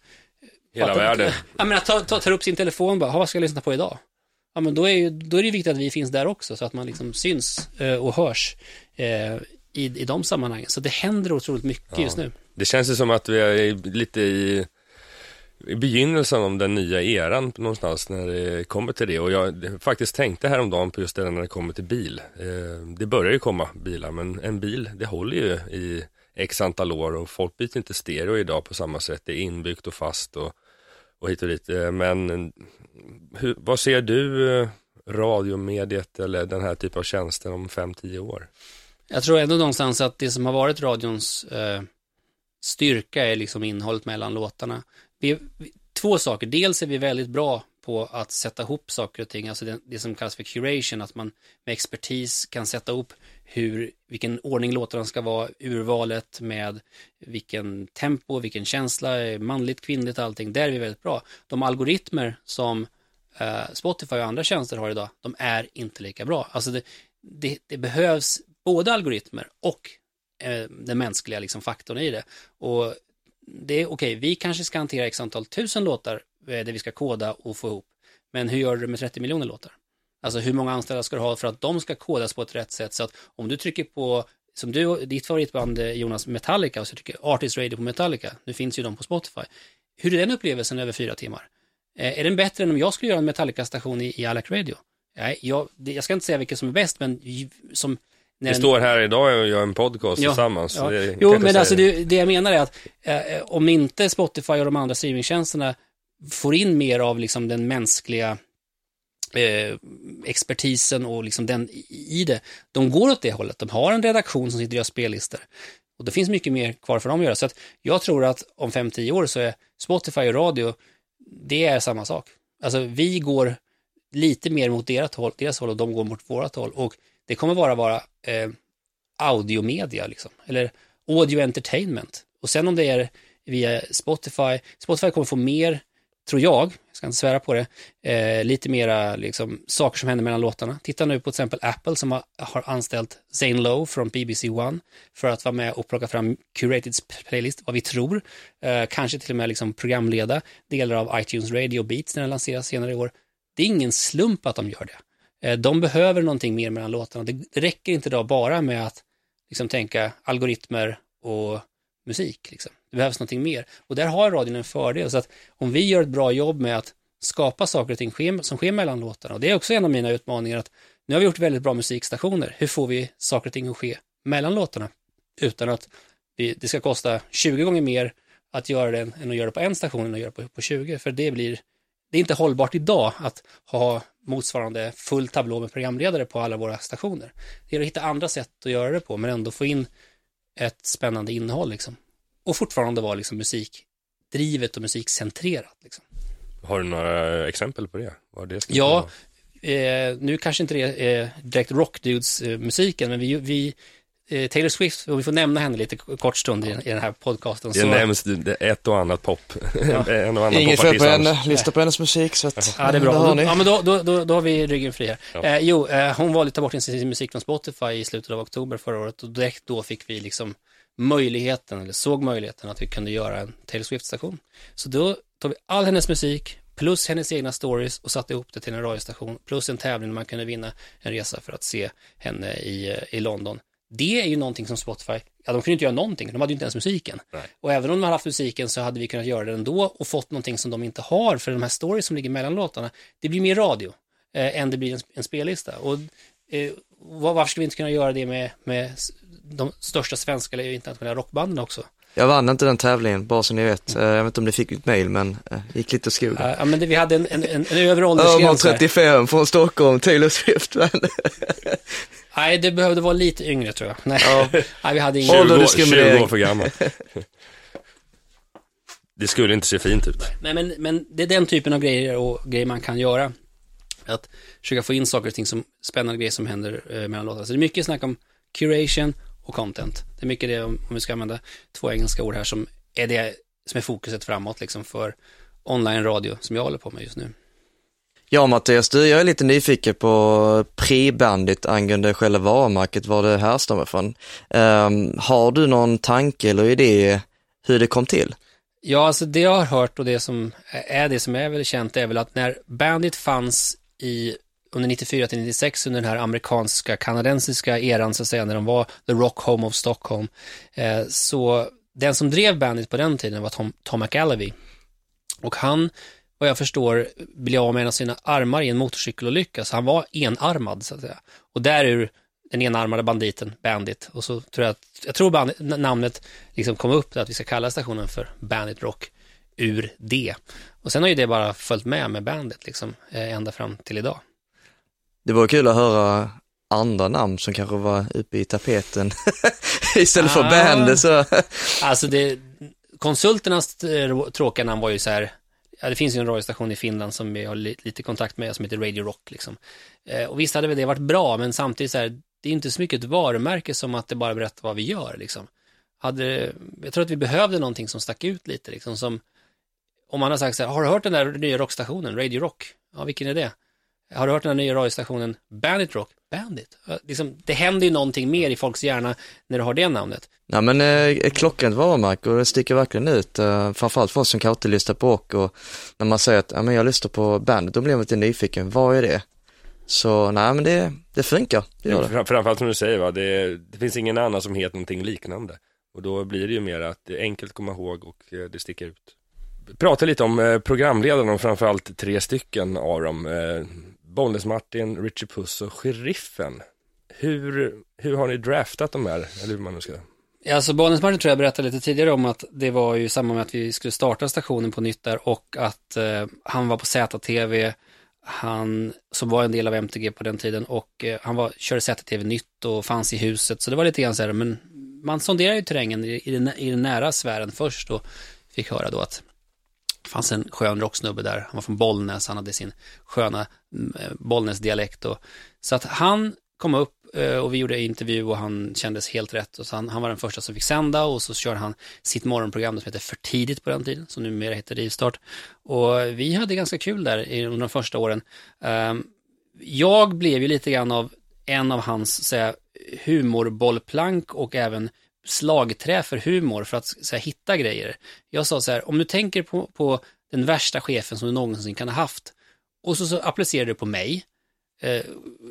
Hela världen. Jag menar, tar, tar, tar upp sin telefon och bara, vad ska jag lyssna på idag? Ja, men då är, ju, då är det viktigt att vi finns där också så att man liksom syns eh, och hörs eh, i, i de sammanhangen. Så det händer otroligt mycket ja. just nu. Det känns ju som att vi är lite i, i begynnelsen av den nya eran någonstans när det kommer till det. Och jag faktiskt tänkte häromdagen på just det när det kommer till bil. Eh, det börjar ju komma bilar, men en bil, det håller ju i x antal år och folk byter inte stereo idag på samma sätt. Det är inbyggt och fast och, och hit och dit. Eh, men hur, vad ser du eh, radiomediet eller den här typen av tjänster om 5-10 år? Jag tror ändå någonstans att det som har varit radions eh, styrka är liksom innehållet mellan låtarna. Vi, vi, två saker, dels är vi väldigt bra på att sätta ihop saker och ting, alltså det, det, som kallas för curation, att man med expertis kan sätta ihop hur, vilken ordning låtarna ska vara, urvalet med vilken tempo, vilken känsla, manligt, kvinnligt, allting, där är vi väldigt bra. De algoritmer som eh, Spotify och andra tjänster har idag, de är inte lika bra. Alltså det, det, det behövs både algoritmer och eh, den mänskliga liksom, faktorn i det. Och det är okej, okay, vi kanske ska hantera x antal tusen låtar eh, där vi ska koda och få ihop. Men hur gör du med 30 miljoner låtar? Alltså hur många anställda ska du ha för att de ska kodas på ett rätt sätt så att om du trycker på som du, ditt favoritband eh, Jonas, Metallica, och så tycker Artist Radio på Metallica, nu finns ju de på Spotify. Hur är den upplevelsen över fyra timmar? Eh, är den bättre än om jag skulle göra en Metallica-station i, i Alec Radio? Nej, jag, jag ska inte säga vilket som är bäst, men som... Vi står här idag och gör en podcast ja, tillsammans. Ja. jo, men alltså det, det, jag menar är att eh, om inte Spotify och de andra streamingtjänsterna får in mer av liksom den mänskliga eh, expertisen och liksom den i det, de går åt det hållet. De har en redaktion som sitter och gör spellistor. Och det finns mycket mer kvar för dem att göra. Så att jag tror att om 5-10 år så är Spotify och radio det är samma sak. Alltså vi går lite mer mot deras håll, deras håll och de går mot vårat håll. Och det kommer bara vara eh, audiomedia, liksom. eller audio entertainment. Och sen om det är via Spotify, Spotify kommer få mer tror jag, jag ska inte svära på det, eh, lite mera liksom, saker som händer mellan låtarna. Titta nu på till exempel Apple som har, har anställt Zane Lowe från BBC One för att vara med och plocka fram Curated Playlist, vad vi tror. Eh, kanske till och med liksom programleda delar av iTunes Radio Beats när den lanseras senare i år. Det är ingen slump att de gör det. Eh, de behöver någonting mer mellan låtarna. Det, det räcker inte idag bara med att liksom, tänka algoritmer och musik. Liksom. Det behövs någonting mer. Och där har radion en fördel. Så att om vi gör ett bra jobb med att skapa saker och ting som sker mellan låtarna. Och det är också en av mina utmaningar. att Nu har vi gjort väldigt bra musikstationer. Hur får vi saker och ting att ske mellan låtarna? Utan att vi, det ska kosta 20 gånger mer att göra det än att göra det på en station än att göra det på, på 20. För det blir, det är inte hållbart idag att ha motsvarande full tablå med programledare på alla våra stationer. Det är att hitta andra sätt att göra det på, men ändå få in ett spännande innehåll liksom. Och fortfarande vara liksom musikdrivet och musikcentrerat. Liksom. Har du några exempel på det? Det ja, eh, nu kanske inte det är direkt rockdudes-musiken, men vi, vi eh, Taylor Swift, och vi får nämna henne lite kort stund i, i den här podcasten. Det så, nämns ett och annat pop. en och annan Inget fel på henne, lyssna på hennes musik så att, Ja, det är bra. Då, ja, men då, då, då, då har vi ryggen fri här. Eh, jo, eh, hon valde att ta bort sin, sin musik från Spotify i slutet av oktober förra året och direkt då fick vi liksom möjligheten, eller såg möjligheten att vi kunde göra en Taylor Swift-station. Så då tog vi all hennes musik plus hennes egna stories och satte ihop det till en radiostation plus en tävling där man kunde vinna en resa för att se henne i, eh, i London. Det är ju någonting som Spotify, ja de kunde inte göra någonting, de hade ju inte ens musiken. Nej. Och även om de hade haft musiken så hade vi kunnat göra det ändå och fått någonting som de inte har för de här stories som ligger mellan låtarna. Det blir mer radio eh, än det blir en, en spellista. Och eh, var, varför skulle vi inte kunna göra det med, med de största svenska eller internationella rockbanden också? Jag vann inte den tävlingen, bara så ni vet. Eh, Jag vet inte om ni fick mitt mail, men eh, gick lite åt skogen. Ja, men det, vi hade en, en, en, en övre Över åldersgräns här. 35 från Stockholm, Taylor Swift. Nej, det behövde vara lite yngre tror jag. Nej, Nej vi hade ingen... 20, år- 20 Åldersdiskriminering. år för gammal. Det skulle inte se fint ut. Nej, men, men det är den typen av grejer och grejer man kan göra. Att försöka få in saker och ting som spännande grejer som händer eh, mellan låtarna. Så det är mycket snack om curation och content. Det är mycket det, om, vi ska använda två engelska ord här, som är det som är fokuset framåt liksom för online-radio som jag håller på med just nu. Ja Mattias, du, jag är lite nyfiken på pre-bandit angående själva varumärket, var det härstammar från. Ehm, har du någon tanke eller idé hur det kom till? Ja, alltså det jag har hört och det som är det som är väl känt är väl att när Bandit fanns i under 94 till 96 under den här amerikanska kanadensiska eran så att säga när de var the rock home of Stockholm eh, så den som drev Bandit på den tiden var Tom, Tom McAlevey och han vad jag förstår blev av med en av sina armar i en motorcykelolycka så han var enarmad så att säga och därur den enarmade banditen Bandit och så tror jag att jag tror bandit, namnet liksom kom upp att vi ska kalla stationen för Bandit Rock ur det. Och sen har ju det bara följt med med Bandit liksom eh, ända fram till idag. Det var kul att höra andra namn som kanske var uppe i tapeten istället för Ah. bandet så. Alltså det, konsulternas tråkiga namn var ju så här, ja det finns ju en radiostation i Finland som vi har li, lite kontakt med som heter Radio Rock liksom. Eh, och visst hade väl det varit bra, men samtidigt så här, det är inte så mycket ett varumärke som att det bara berättar vad vi gör liksom. Hade, jag tror att vi behövde någonting som stack ut lite liksom, som om man har sagt så här, har du hört den där nya rockstationen, Radio Rock? Ja, vilken är det? Har du hört den här nya radiostationen Bandit Rock? Bandit? Liksom, det händer ju någonting mer i folks hjärna när du har det namnet. Nej men eh, klockrent varumärke och det sticker verkligen ut, eh, framförallt för oss som kanske inte lyssnar på rock och när man säger att, ja men jag lyssnar på bandet, då blir man lite nyfiken, vad är det? Så nej men det, det funkar, det gör det. Fram- Framförallt som du säger, va? Det, det finns ingen annan som heter någonting liknande. Och då blir det ju mer att det är enkelt att komma ihåg och eh, det sticker ut. Prata lite om eh, programledarna och framförallt tre stycken av dem. Bonnes Martin, Richie Puss och Sheriffen. Hur, hur har ni draftat de här? Eller hur man nu ska... Ja, alltså Bonus Martin tror jag berättade lite tidigare om att det var ju samma med att vi skulle starta stationen på nytt där och att eh, han var på ZTV, han som var en del av MTG på den tiden och eh, han var, körde ZTV nytt och fanns i huset så det var lite grann så här, men man sonderar ju terrängen i, i, den, i den nära sfären först och fick höra då att det fanns en skön rocksnubbe där, han var från Bollnäs, han hade sin sköna mm, eh, Bollnäs-dialekt och så att han kom upp eh, och vi gjorde intervju och han kändes helt rätt och så han, han var den första som fick sända och så körde han sitt morgonprogram som heter För tidigt på den tiden, som numera heter Rivstart. Och vi hade ganska kul där under de första åren. Ehm, jag blev ju lite grann av en av hans så att humorbollplank och även slagträ för humor för att så här, hitta grejer. Jag sa så här, om du tänker på, på den värsta chefen som du någonsin kan ha haft och så, så applicerar du på mig, eh,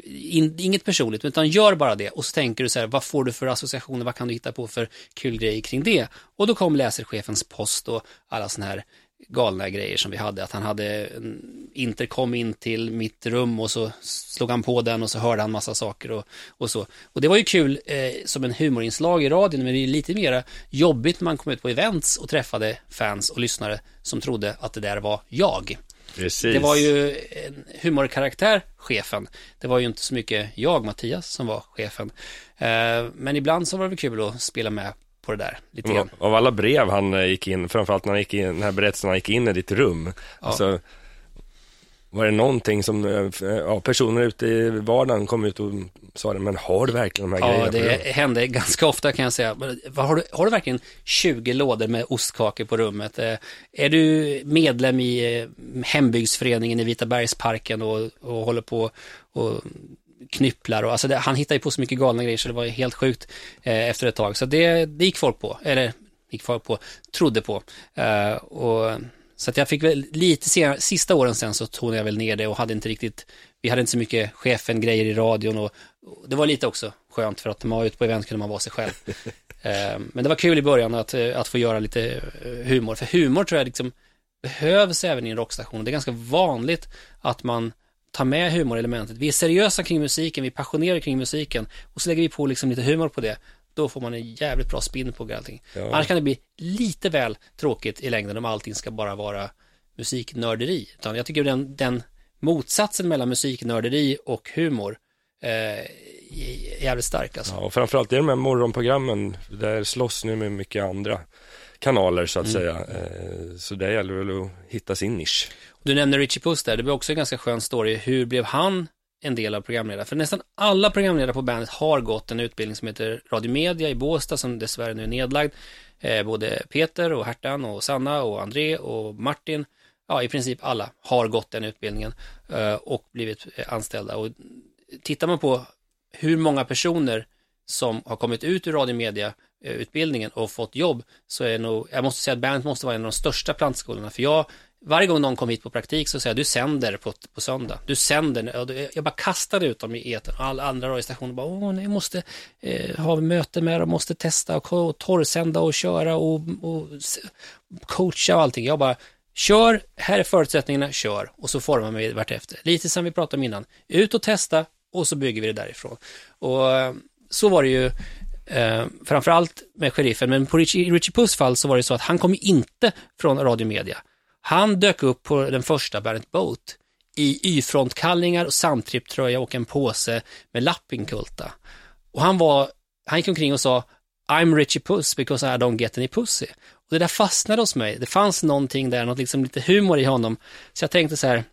in, inget personligt, utan gör bara det och så tänker du så här, vad får du för associationer, vad kan du hitta på för kul grejer kring det? Och då kom läserchefens post och alla sådana här galna grejer som vi hade, att han hade en intercom in till mitt rum och så slog han på den och så hörde han massa saker och, och så. Och det var ju kul eh, som en humorinslag i radion, men det är lite mer jobbigt när man kom ut på events och träffade fans och lyssnare som trodde att det där var jag. Precis. Det var ju en humorkaraktär, chefen. Det var ju inte så mycket jag, Mattias, som var chefen. Eh, men ibland så var det kul att spela med på det där lite grann. Av alla brev han eh, gick in, framförallt när han gick in, den här berättelsen han gick in i ditt rum. Alltså, var det någonting som eh, ja, personer ute i vardagen kom ut och sa det, men har du verkligen de här Ja, grejerna? rummet? det hände ganska ofta kan jag säga. Har du, har du verkligen 20 lådor med ostkakor på rummet? Eh, Är du medlem i eh, hembygdsföreningen i Vitabergsparken och, och håller på och knypplar och alltså det, han hittade ju på så mycket galna grejer så det var helt sjukt eh, efter ett tag. Så det, det gick folk på, eller gick folk på, trodde på. Eh, och, så att jag fick väl lite senare, sista åren sen så tonade jag väl ner det och hade inte riktigt, vi hade inte så mycket chefen-grejer i radion och, och det var lite också skönt för att när man var ute på event kunde man vara sig själv. Eh, men det var kul i början att, eh, att få göra lite eh, humor, för humor tror jag liksom behövs även i en rockstation. Det är ganska vanligt att man tar med humorelementet. Vi är seriösa kring musiken, vi är passionerade kring musiken och så lägger vi på liksom lite humor på det. Då får man en jävligt bra spin på allting. Ja. Annars kan det bli lite väl tråkigt i längden om allting ska bara vara musiknörderi. Utan jag tycker den, den motsatsen mellan musiknörderi och humor eh, är jävligt stark alltså. Ja, och framförallt i de här morgonprogrammen, där slåss ni med mycket andra kanaler så att Mm. säga. Eh, Så där gäller det väl att hitta sin nisch. Du nämnde Richie Puss där, det var också en ganska skön story. Hur blev han en del av programledare? För nästan alla programledare på bandet har gått en utbildning som heter Radiomedia i Båstad, som dessvärre nu är nedlagd. Eh, både Peter och Hertan och Sanna och André och Martin, ja i princip alla har gått den utbildningen eh, och blivit anställda. Och tittar man på hur många personer som har kommit ut ur radiomediautbildningen utbildningen och fått jobb så är nog, jag måste säga att bandet måste vara en av de största plantskolorna för jag varje gång någon kom hit på praktik så säger jag, du sänder på, på söndag. Du sänder. Jag bara kastade ut dem i etern. Och alla andra radiostationer bara, åh, nej, jag måste eh, ha möte med dem, måste testa och, och torrsända och köra och, och coacha och allting. Jag bara, kör, här är förutsättningarna, kör. Och så formar vi vartefter. Lite som vi pratade om innan. Ut och testa och så bygger vi det därifrån. Och eh, så var det ju eh, framförallt med sheriffen, men på Richie, Richie Puss fall så var det så att han kom ju inte från radiomedia. Han dök upp på den första Barrett Boat i Y-frontkallingar och samtripptröja och en påse med lappinkulta. Och han var, han gick omkring och sa I'm Richie Puss because I don't get any pussy. Och det där fastnade hos mig. Det fanns någonting där, något liksom lite humor i honom. Så jag tänkte så här,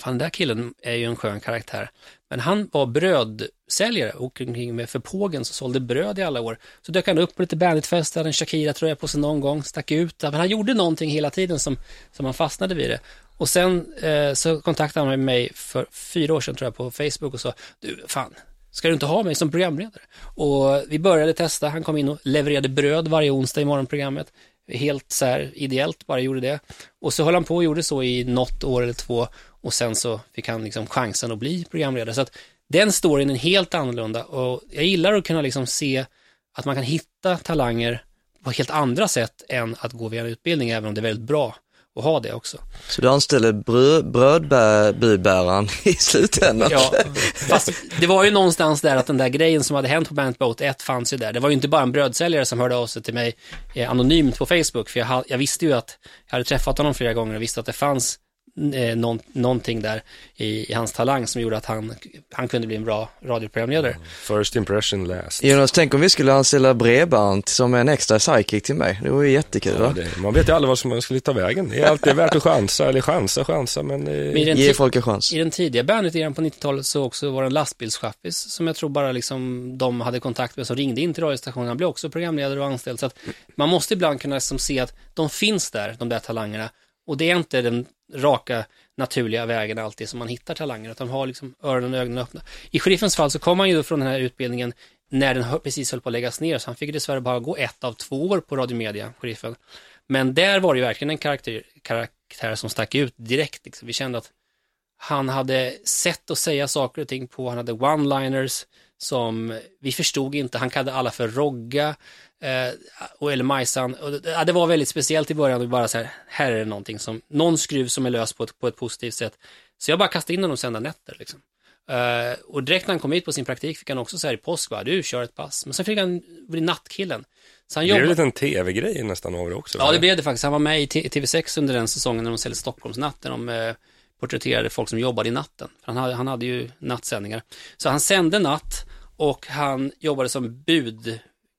fan den där killen är ju en skön karaktär. Men han var brödsäljare och omkring med för pågen som sålde bröd i alla år. Så dök han upp på lite banditfester, hade en Shakira-tröja på sig någon gång, stack ut. Men han gjorde någonting hela tiden som, som han fastnade vid det. Och sen eh, så kontaktade han mig för fyra år sedan tror jag på Facebook och sa, du fan, ska du inte ha mig som programledare? Och vi började testa, han kom in och levererade bröd varje onsdag i morgonprogrammet. Helt så här ideellt, bara gjorde det. Och så höll han på och gjorde så i något år eller två och sen så fick han liksom chansen att bli programledare. Så att den storyn är helt annorlunda och jag gillar att kunna liksom se att man kan hitta talanger på helt andra sätt än att gå via en utbildning, även om det är väldigt bra att ha det också. Så du anställde bröd, brödbudbäraren i slutändan? Ja, fast det var ju någonstans där att den där grejen som hade hänt på Bandit Boat 1 fanns ju där. Det var ju inte bara en brödsäljare som hörde av sig till mig eh, anonymt på Facebook, för jag, jag visste ju att jag hade träffat honom flera gånger och visste att det fanns någon, någonting där i, i hans talang som gjorde att han, han kunde bli en bra radioprogramledare. First impression last. Jonas, tänk om vi skulle anställa Bredband som en extra sidekick till mig. Det vore jättekul Ja, va? det, man vet ju aldrig vad som man skulle ta vägen. Det är alltid värt att chansa, eller chansa, chansa, men... Men Eh, i den, Ge folk en chans. i den tidiga Bandit-eran på 90-talet så också var det en lastbilschaffis som jag tror bara liksom de hade kontakt med som ringde in till radiostationen. Han blev också programledare och anställd. Så att man måste ibland kunna liksom se att de finns där, de där talangerna. Och det är inte den raka, naturliga vägen alltid som man hittar talanger, utan har liksom öronen och ögonen öppna. I sheriffens fall så kom han ju då från den här utbildningen när den precis höll på att läggas ner, så han fick dessvärre bara gå ett av två år på radiomedia, sheriffen. Men där var det ju verkligen en karaktär, karaktär som stack ut direkt. Liksom. Vi kände att han hade sätt att säga saker och ting på, han hade one-liners som vi förstod inte, han kallade alla för Rogga och eller Majsan. Och, det- ja, det var väldigt speciellt i början, och bara så här, här är det någonting som, någon skruv som är lös på ett, på ett positivt sätt. Så jag bara kastade in honom sända nätter liksom. Eh, och direkt när han kom hit på sin praktik fick han också så här i påsk, bara, du kör ett pass. Men sen fick han bli nattkillen. Så han det jobbade... en liten tv-grej nästan av det också. Ja, va? det blev det faktiskt. Han var med i T- TV6 under den säsongen när de säljer Stockholmsnatt, när de eh, porträtterade folk som jobbade i natten. Han, hade, han hade ju nattsändningar. Så han sände natt och han jobbade som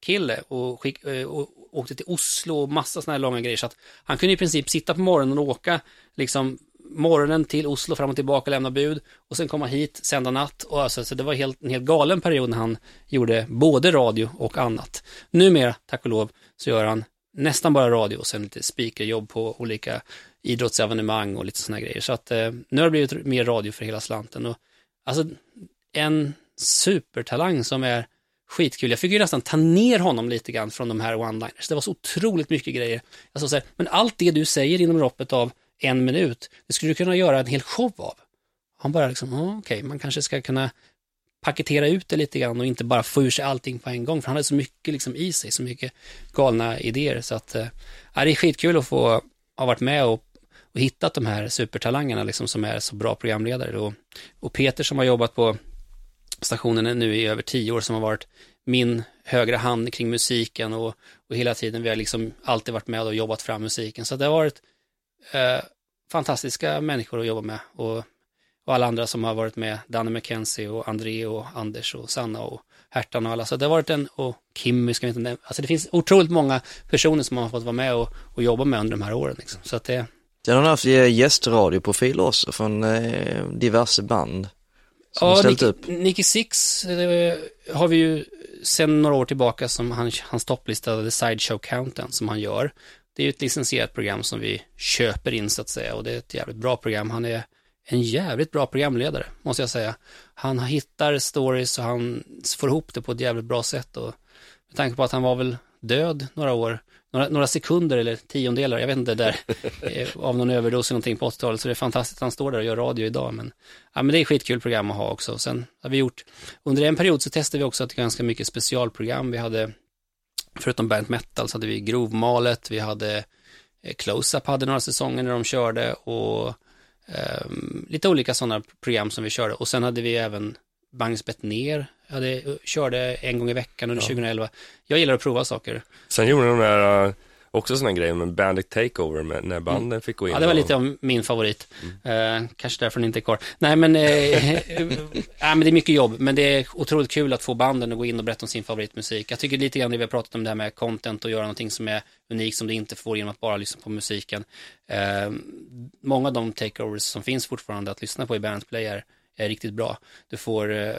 kille och, skick, eh, och åkte till Oslo och massa sådana här långa grejer. Så att han kunde i princip sitta på morgonen och åka liksom morgonen till Oslo fram och tillbaka, och lämna bud och sen komma hit, sända natt och alltså, så det var helt, en helt galen period när han gjorde både radio och annat. Numera, tack och lov, så gör han nästan bara radio och sen lite speakerjobb på olika idrottsevenemang och lite sådana grejer. Så att eh, nu har det blivit mer radio för hela slanten. Och, alltså en supertalang som är skitkul. Jag fick ju nästan ta ner honom lite grann från de här one-liners. Det var så otroligt mycket grejer. Jag sa så här, men allt det du säger inom loppet av en minut, det skulle du kunna göra en hel show av. Han bara liksom, oh, okej, okay, man kanske ska kunna paketera ut det lite grann och inte bara få ur sig allting på en gång, för han hade så mycket liksom i sig, så mycket galna idéer. Så att, äh, det är skitkul att få ha varit med och, och hittat de här supertalangerna liksom, som är så bra programledare. Och, och Peter som har jobbat på stationen nu i över tio år, som har varit min högra hand kring musiken och, och hela tiden vi har liksom alltid varit med och jobbat fram musiken. Så det har varit eh, fantastiska människor att jobba med och, och alla andra som har varit med, Danne McKenzie och André och Anders och Sanna och Hertan och alla. Så det har varit en, och Kimmy ska vi inte nämna, alltså det finns otroligt många personer som har fått vara med och, och jobba med under de här åren. Liksom. Så att det... Sen har haft gästradioprofiler också från eh, diverse band. Som ja, ställt Nicky, upp. Nicky Six eh, har vi ju sen några år tillbaka som han, hans topplista, The Sideshow Countdown, som han gör. Det är ju ett licensierat program som vi köper in så att säga och det är ett jävligt bra program. Han är en jävligt bra programledare, måste jag säga. Han hittar stories och han får ihop det på ett jävligt bra sätt och med tanke på att han var väl död några år, några, några sekunder eller tiondelar, jag vet inte, där eh, av någon överdos eller någonting på 80-talet, så det är fantastiskt att han står där och gör radio idag, men, ja, men det är skitkul program att ha också. Sen har vi gjort, under en period så testade vi också ett ganska mycket specialprogram, vi hade, förutom Band Metal, så hade vi Grovmalet, vi hade eh, Close-Up hade några säsonger när de körde och Um, lite olika sådana program som vi körde och sen hade vi även Magnus ner. Jag hade, körde en gång i veckan under ja. 2011. Jag gillar att prova saker. Sen gjorde de där, uh, också sådana grejer med Bandit Takeover, med, när banden mm. fick gå in. Ja, det var lite av min favorit. Mm. Uh, kanske därför den inte är kvar. Nej, men, uh, men det är mycket jobb, men det är otroligt kul att få banden att gå in och berätta om sin favoritmusik. Jag tycker lite grann det vi har pratat om det här med content och göra någonting som är unikt som det inte får genom att bara lyssna på musiken. Uh, många av de takeovers som finns fortfarande att lyssna på i Bandplay är, är riktigt bra. Du får,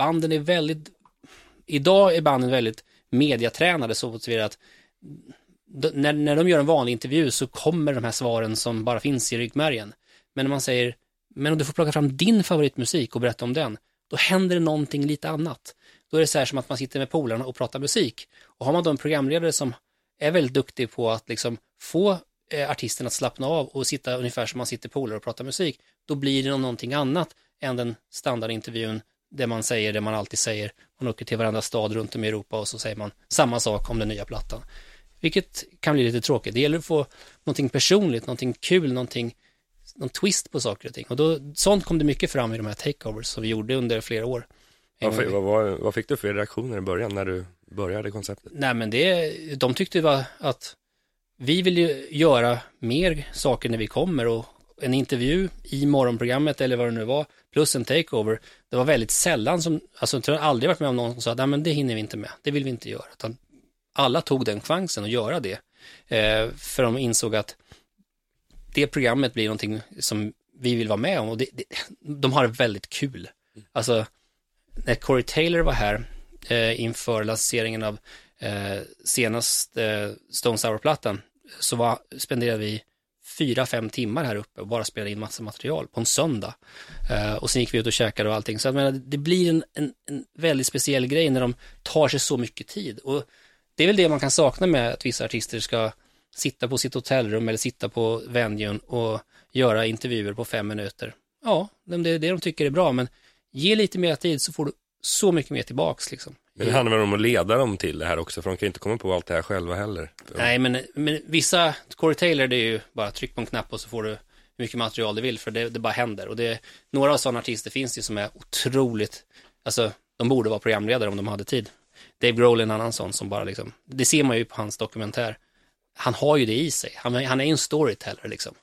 banden är väldigt, idag är banden väldigt mediatränade så att när, när de gör en vanlig intervju så kommer de här svaren som bara finns i ryggmärgen. Men när man säger, men om du får plocka fram din favoritmusik och berätta om den, då händer det någonting lite annat. Då är det så här som att man sitter med polarna och pratar musik. Och har man då en programledare som är väldigt duktig på att liksom få eh, artisten att slappna av och sitta ungefär som man sitter polare och pratar musik, då blir det någonting annat än den standardintervjun där man säger det man alltid säger. Man åker till varandra stad runt om i Europa och så säger man samma sak om den nya plattan. Vilket kan bli lite tråkigt. Det gäller att få någonting personligt, någonting kul, någonting, någon twist på saker och ting. Och då, sånt kom det mycket fram i de här takeovers som vi gjorde under flera år. Vad, vad, vad, vad fick du för reaktioner i början när du började konceptet? Nej men det, de tyckte var att vi vill ju göra mer saker när vi kommer och en intervju i morgonprogrammet eller vad det nu var, plus en takeover, det var väldigt sällan som, alltså jag har aldrig varit med om någon som sa, nej men det hinner vi inte med, det vill vi inte göra, utan alla tog den chansen att göra det. Eh, för de insåg att det programmet blir någonting som vi vill vara med om och det, det, de har det väldigt kul. Alltså, när Corey Taylor var här eh, inför lanseringen av eh, senaste eh, Stone Sour-plattan så var, spenderade vi fyra, fem timmar här uppe och bara spelade in massa material på en söndag. Uh, och sen gick vi ut och käkade och allting. Så jag menar, det blir en, en, en väldigt speciell grej när de tar sig så mycket tid. Och det är väl det man kan sakna med att vissa artister ska sitta på sitt hotellrum eller sitta på venuen och göra intervjuer på fem minuter. Ja, det är det de tycker är bra, men ge lite mer tid så får du så mycket mer tillbaks liksom. Men det handlar väl om att leda dem till det här också, för de kan ju inte komma på allt det här själva heller. Nej, men, men vissa, Corey Taylor, det är ju bara tryck på en knapp och så får du hur mycket material du vill, för det, det bara händer. Och det, några sådana artister finns det som är otroligt, alltså de borde vara programledare om de hade tid. Dave Grohl är en annan sån som bara liksom, det ser man ju på hans dokumentär. Han har ju det i sig, han, han är ju en storyteller liksom.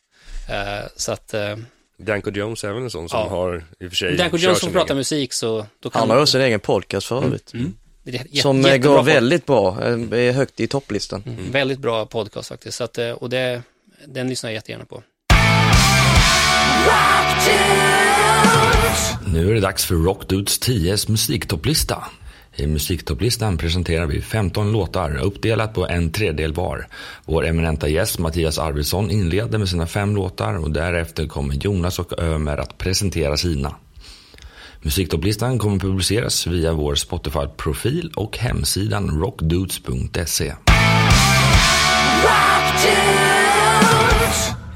Uh, så att uh, Danko Jones är väl en sån som ja. har, i och för sig, Danko Jones som pratar egen. musik så... han har ju sin egen podcast för övrigt. Mm. Mm. Som eh, går väldigt bra, eh, är högt i topplistan. Mm. Väldigt bra podcast faktiskt, så att, eh, och det, den lyssnar jag jättegärna på. Nu är det dags för Rockdudes 10s musiktopplista. I musiktopplistan presenterar vi 15 låtar uppdelat på en tredjedel var. Vår eminenta gäst Mattias Arvidsson inleder med sina fem låtar och därefter kommer Jonas och Ömer att presentera sina. Musiktopplistan kommer publiceras via vår Spotify-profil och hemsidan rockdudes.se.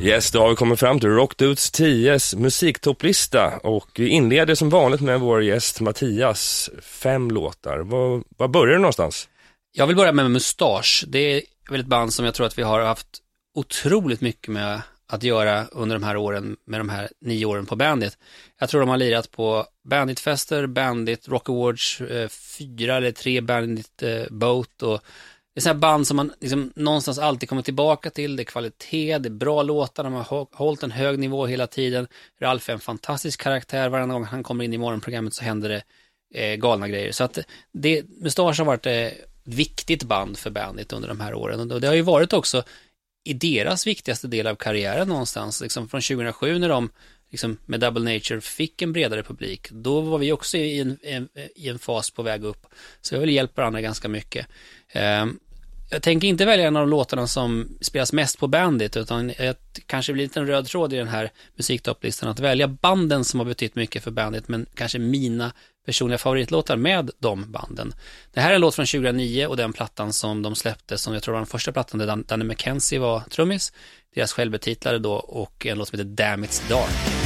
Yes, då har vi kommit fram till Rockdudes 10s musiktopplista och vi inleder som vanligt med vår gäst Mattias, fem låtar. Var, var börjar du någonstans? Jag vill börja med Mustasch. Det är väl ett band som jag tror att vi har haft otroligt mycket med att göra under de här åren, med de här nio åren på Bandit. Jag tror de har lirat på Bandit-fester, Bandit Rock Awards, eh, fyra eller tre Bandit eh, Boat och det är sådana band som man liksom någonstans alltid kommer tillbaka till. Det är kvalitet, det är bra låtar, de har hållit en hög nivå hela tiden. Ralf är en fantastisk karaktär, varje gång han kommer in i morgonprogrammet så händer det eh, galna grejer. Så att det, Mustasch har varit eh, ett viktigt band för Bandit under de här åren. Och det har ju varit också i deras viktigaste del av karriären någonstans, liksom från 2007 när de liksom, med Double Nature fick en bredare publik, då var vi också i en, en, i en fas på väg upp. Så vi har väl hjälpt varandra ganska mycket. Eh, jag tänker inte välja en av de låtarna som spelas mest på Bandit, utan jag kanske blir en liten röd tråd i den här musiktopplistan, att välja banden som har betytt mycket för Bandit, men kanske mina personliga favoritlåtar med de banden. Det här är en låt från 2009 och den plattan som de släppte, som jag tror var den första plattan där Danny McKenzie var trummis, deras självbetitlade då, och en låt som heter Damn It's Dark.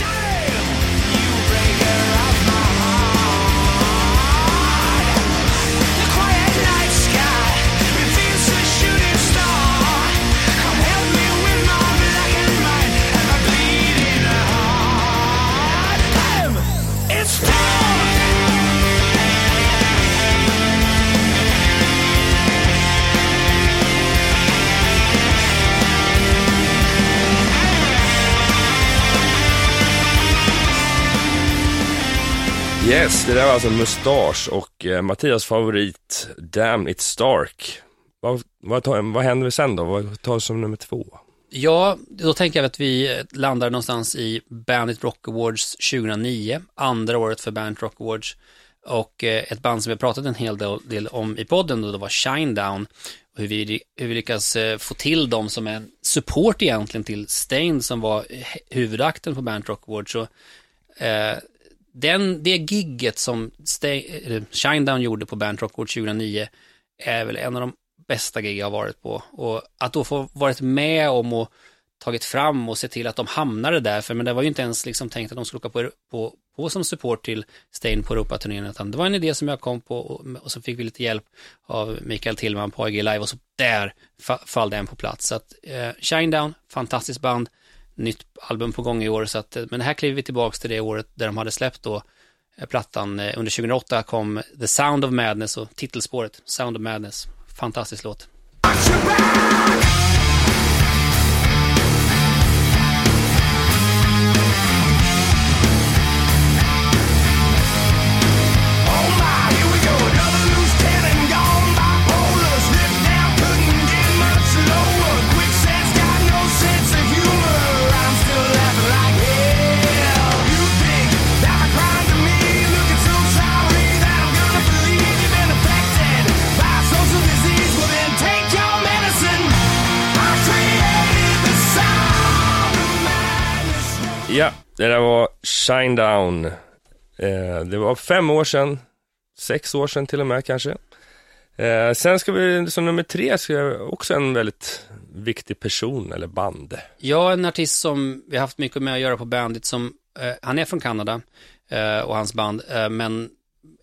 Yes, det där var alltså Mustasch och eh, Mattias favorit Damn It's Stark. Vad, vad, tar, vad händer sen då? Vad tar som nummer två? Ja, då tänker jag att vi eh, landar någonstans i Bandit Rock Awards 2009, andra året för Bandit Rock Awards. Och eh, ett band som vi har pratat en hel del om i podden då, det var Shinedown. Och hur vi, hur vi lyckas eh, få till dem som en support egentligen till Stain som var eh, huvudakten på Bandit Rock Awards. Så, eh, den, det gigget som Stay, Shinedown gjorde på Band Rock 2009 är väl en av de bästa gig jag har varit på. Och att då få varit med om och tagit fram och se till att de hamnade där, för men det var ju inte ens liksom tänkt att de skulle åka på, på, på som support till Stain på Europaturnén, utan det var en idé som jag kom på och, och så fick vi lite hjälp av Mikael Tillman på AG Live och så där fall den på plats. Så att eh, Shinedown, fantastiskt band, nytt album på gång i år, så att, men här kliver vi tillbaka till det året där de hade släppt då eh, plattan. Eh, under 2008 kom The Sound of Madness och titelspåret Sound of Madness. Fantastisk låt. Ja, det där var Shine Down. Eh, det var fem år sedan, sex år sedan till och med kanske. Eh, sen ska vi, som nummer tre, ska jag också en väldigt viktig person eller band. Ja, en artist som vi har haft mycket med att göra på bandet, som, eh, han är från Kanada eh, och hans band, eh, men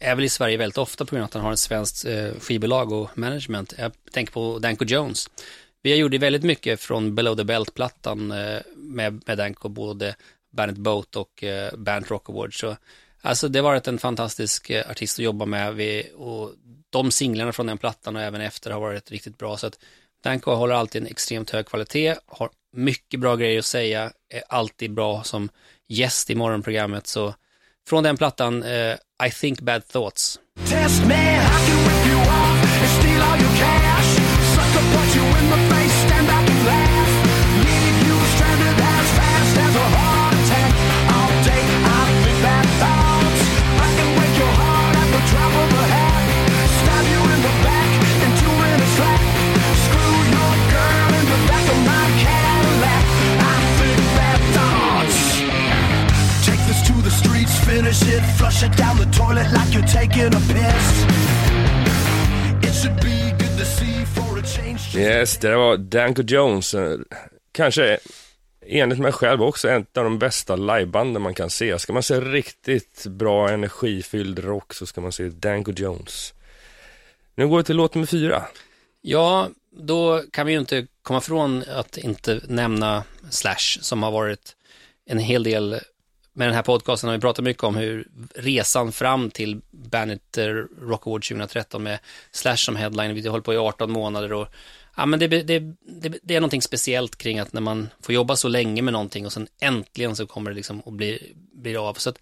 är väl i Sverige väldigt ofta på grund av att han har ett svenskt eh, skivbolag och management. Jag tänker på Danko Jones. Vi har gjort väldigt mycket från Below the Belt-plattan eh, med, med Danko, både Bandet Boat och eh, Band Rock Awards. Så, alltså det har varit en fantastisk eh, artist att jobba med vi, och de singlarna från den plattan och även efter har varit riktigt bra. Så att Danko håller alltid en extremt hög kvalitet, har mycket bra grejer att säga, är alltid bra som gäst i morgonprogrammet. Så från den plattan, eh, I think bad thoughts. Test me, finish it, flush it down the toilet like you're taking a piss. It should be good to see for a change. Yes, det var Danko Jones. Kanske enligt mig själv också ett av de bästa livebanden man kan se. Ska man se riktigt bra energifylld rock så ska man se Danko Jones. Nu går vi till låt nummer fyra. Ja, då kan vi ju inte komma ifrån att inte nämna Slash som har varit en hel del med den här podcasten har vi pratat mycket om hur resan fram till Bandet Rock Award 2013 med Slash som headline, vi håller på i 18 månader och ja, men det, det, det, det är någonting speciellt kring att när man får jobba så länge med någonting och sen äntligen så kommer det liksom att bli, bli av. Så att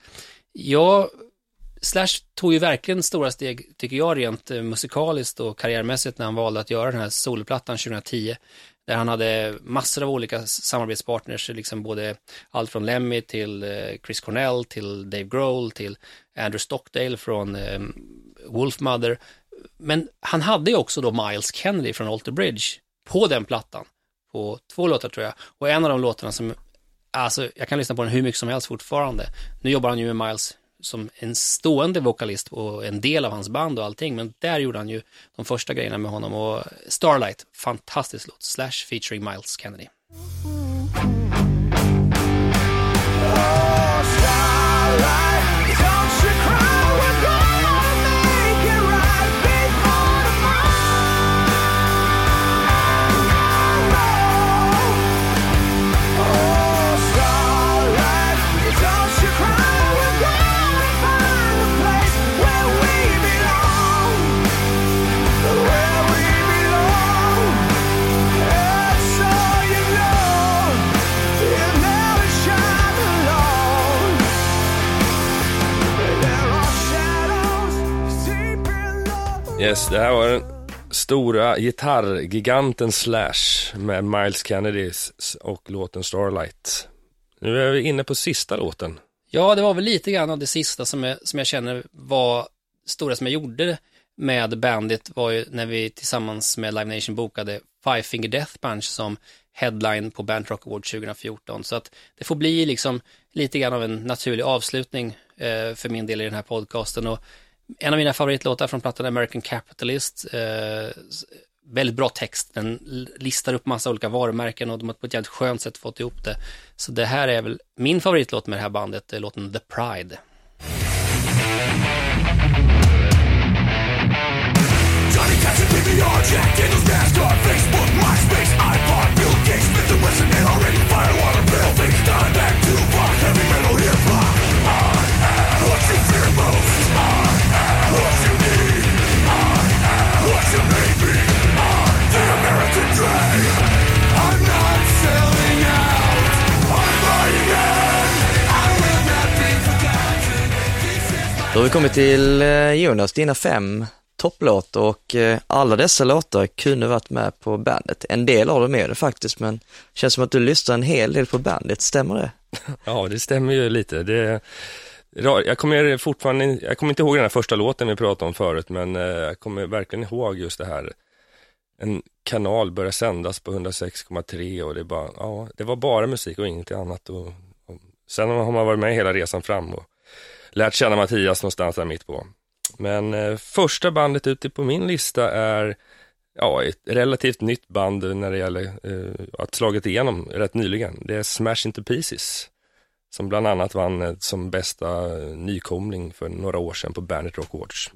jag Slash tog ju verkligen stora steg, tycker jag, rent eh, musikaliskt och karriärmässigt när han valde att göra den här soloplattan 2010. Där han hade massor av olika samarbetspartners, liksom både allt från Lemmy till eh, Chris Cornell, till Dave Grohl, till Andrew Stockdale från ehm, Wolfmother. Men han hade ju också då Miles Kennedy från Alter Bridge på den plattan. På två låtar tror jag. Och en av de låtarna som, alltså jag kan lyssna på den hur mycket som helst fortfarande. Nu jobbar han ju med Miles som en stående vokalist och en del av hans band och allting, men där gjorde han ju de första grejerna med honom och Starlight, fantastisk låt, Slash featuring Miles Kennedy. Yes, det här var den stora gitarrgiganten Slash med Miles Kennedy och låten Starlight. Nu är vi inne på sista låten. Ja, det var väl lite grann av det sista som jag, som jag känner var stora som jag gjorde med bandet var ju när vi tillsammans med Live Nation bokade Five Finger Death Punch som headline på Band Rock Award 2014. Så att det får bli liksom lite grann av en naturlig avslutning eh, för min del i den här podcasten. Och en av mina favoritlåtar från plattan American Capitalist. Eh, väldigt bra text. Den listar upp massa olika varumärken och de har på ett jävligt skönt sätt fått ihop det. Så det här är väl min favoritlåt med det här bandet, det är låten The Pride. Johnny Jack Facebook, MySpace, Gates, Smith and and Firewater, heavy hip-hop. What you fear most. Då har vi kommit till eh, Jonas, dina fem topplåtar och eh, alla dessa låtar kunde varit med på bandet. En del av dem är det faktiskt, men det känns som att du lyssnar en hel del på bandet, stämmer det? Ja, det stämmer ju lite. Det, jag kommer fortfarande, jag kommer inte ihåg den här första låten vi pratade om förut, men eh, jag kommer verkligen ihåg just det här. En kanal började sändas på 106,3 och det, bara, ja, det var bara musik och ingenting annat. Och, och, sen har man varit med hela resan fram och lärt känna Mattias någonstans där mitt på. Men eh, första bandet ute på min lista är ja, ett relativt nytt band när det gäller eh, att slagit igenom rätt nyligen. Det är Smash Into Pieces som bland annat vann eh, som bästa eh, nykomling för några år sedan på Bandit Rock Awards.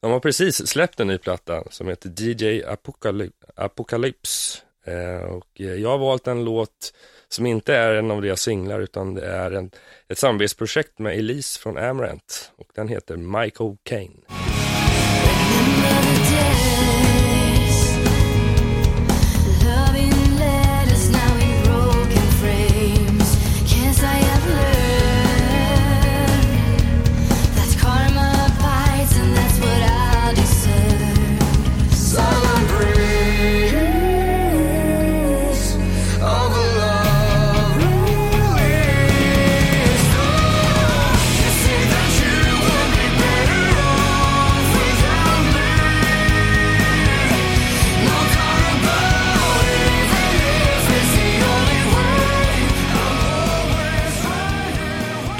De har precis släppt en ny platta som heter DJ Apocalypse. Eh, och jag har valt en låt som inte är en av deras singlar utan det är en, ett samarbetsprojekt med Elise från Amarant och den heter Michael Kane.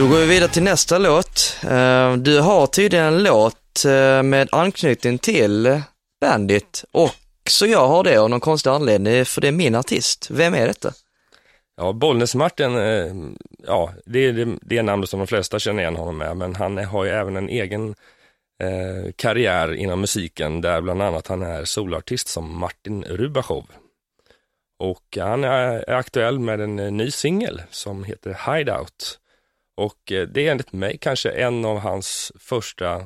Då går vi vidare till nästa låt. Eh, du har tydligen en låt eh, med anknytning till Bandit och så jag har det av någon konstig anledning, för det är min artist. Vem är detta? Ja, Bollnäs-Martin, eh, ja, det är det, namnet som de flesta känner igen honom med, men han har ju även en egen eh, karriär inom musiken, där bland annat han är solartist som Martin Rubachov. Och han är, aktuell med en ny singel som heter Hideout. Och eh, det är enligt mig kanske en av hans första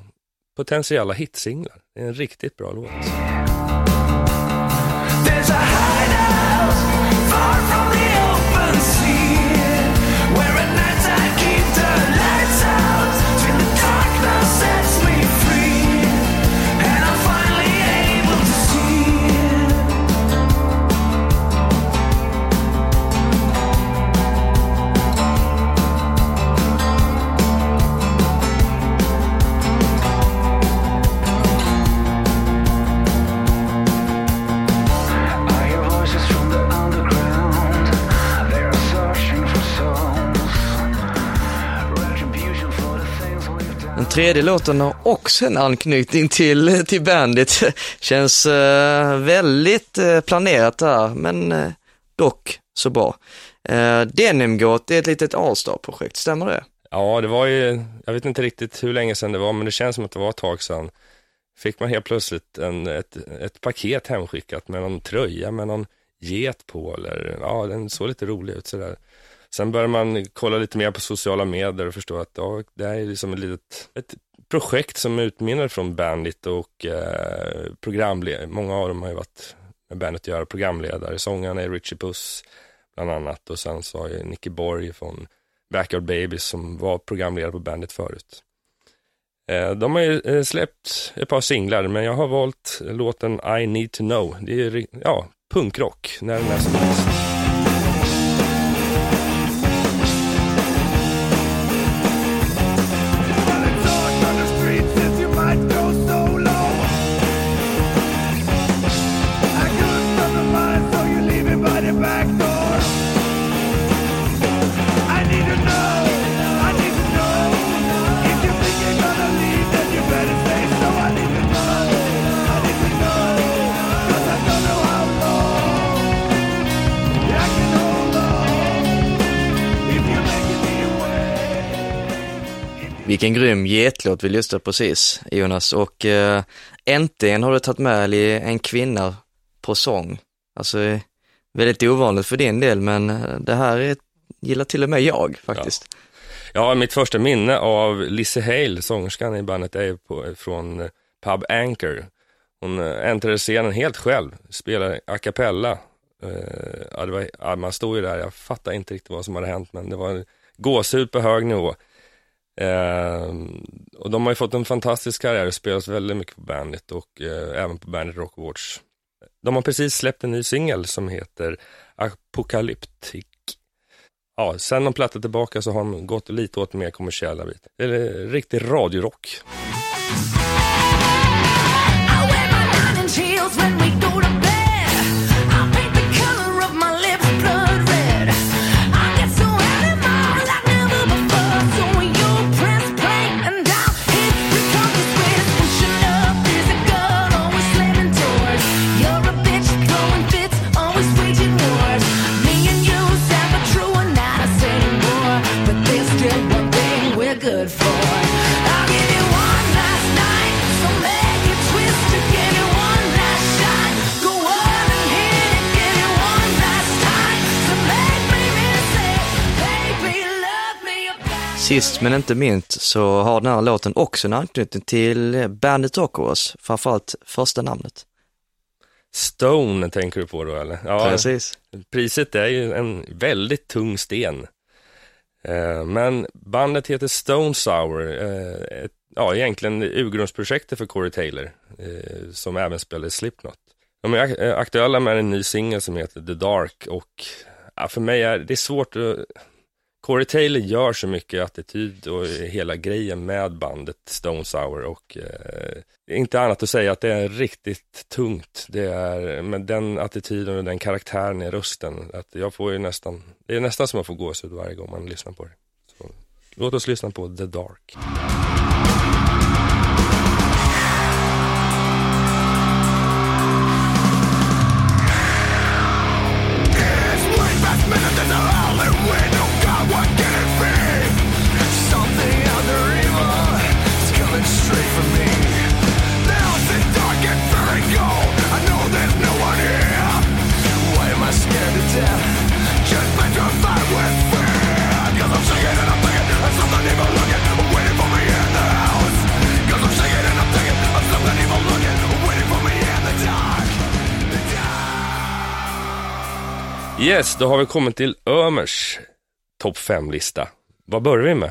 potentiella hitsinglar. Det är en riktigt bra låt. Tredje låten har också en anknytning till, till bandet. Känns eh, väldigt eh, planerat där, men eh, dock så bra. Eh, Denimgåt är ett litet Allstar-projekt, stämmer det? Ja, det var ju, jag vet inte riktigt hur länge sedan det var, men det känns som att det var ett tag sedan. Fick man helt plötsligt en, ett, ett paket hemskickat med någon tröja med någon get på eller, ja, den såg lite rolig ut sådär. Sen började man kolla lite mer på sociala medier och förstå att ja, det här är liksom ett litet, ett projekt som utmynnar från Bandit och eh, programledare. Många av dem har ju varit med Bandit att göra, programledare. Sångarna är Richie Puss bland annat och sen så har ju Nicky Borg från Backyard Babies som var programledare på Bandit förut. Eh, de har ju eh, släppt ett par singlar, men jag har valt låten I Need To Know. Det är ju, ja, punkrock, när den är som bäst. Vilken grym getlåt vi lyssnade precis, Jonas. Och eh, äntligen har du tagit med en kvinna på sång. Alltså, väldigt ovanligt för din del, men eh, det här är, gillar till och med jag faktiskt. Ja, mitt första minne av Lizzie Hale, sångerskan i bandet, är på, från eh, Pub Anchor. Hon eh, äntrade scenen helt själv, spelade a cappella. Eh, ja, det var, ja, man stod ju där, jag fattade inte riktigt vad som hade hänt, men det var gåshud på hög nivå. Eh, och de har ju fått en fantastisk karriär och spelas väldigt mycket på Bandit och eh, även på Bandit Rock Awards. De har precis släppt en ny singel som heter Apocalyptic. Ja, sen de plattat tillbaka så har de gått lite åt mer kommersiella bit. Det är riktig radiorock. I wear my diamond heels when we go to Sist men inte minst så har den här låten också en anknytning till Bandit Rock Awards, framförallt första namnet. Stone tänker du på då eller? Ja, Precis. priset är ju en väldigt tung sten. Eh, men bandet heter Stone Sour, eh, ett, ja egentligen urgrundsprojektet för Corey Taylor, eh, som även spelade Slipknot. De är ak- aktuella med en ny singel som heter The Dark och ja, för mig är det är svårt att Corey Taylor gör så mycket attityd och hela grejen med bandet Stone Sour och eh, inte annat att säga att det är riktigt tungt. Det är med den attityden och den karaktären i rösten att jag får ju nästan, det är nästan som att få gåshud varje gång man lyssnar på det. Så, Låt oss lyssna på The Dark. Yes, då har vi kommit till Ömers topp 5-lista. Vad börjar vi med?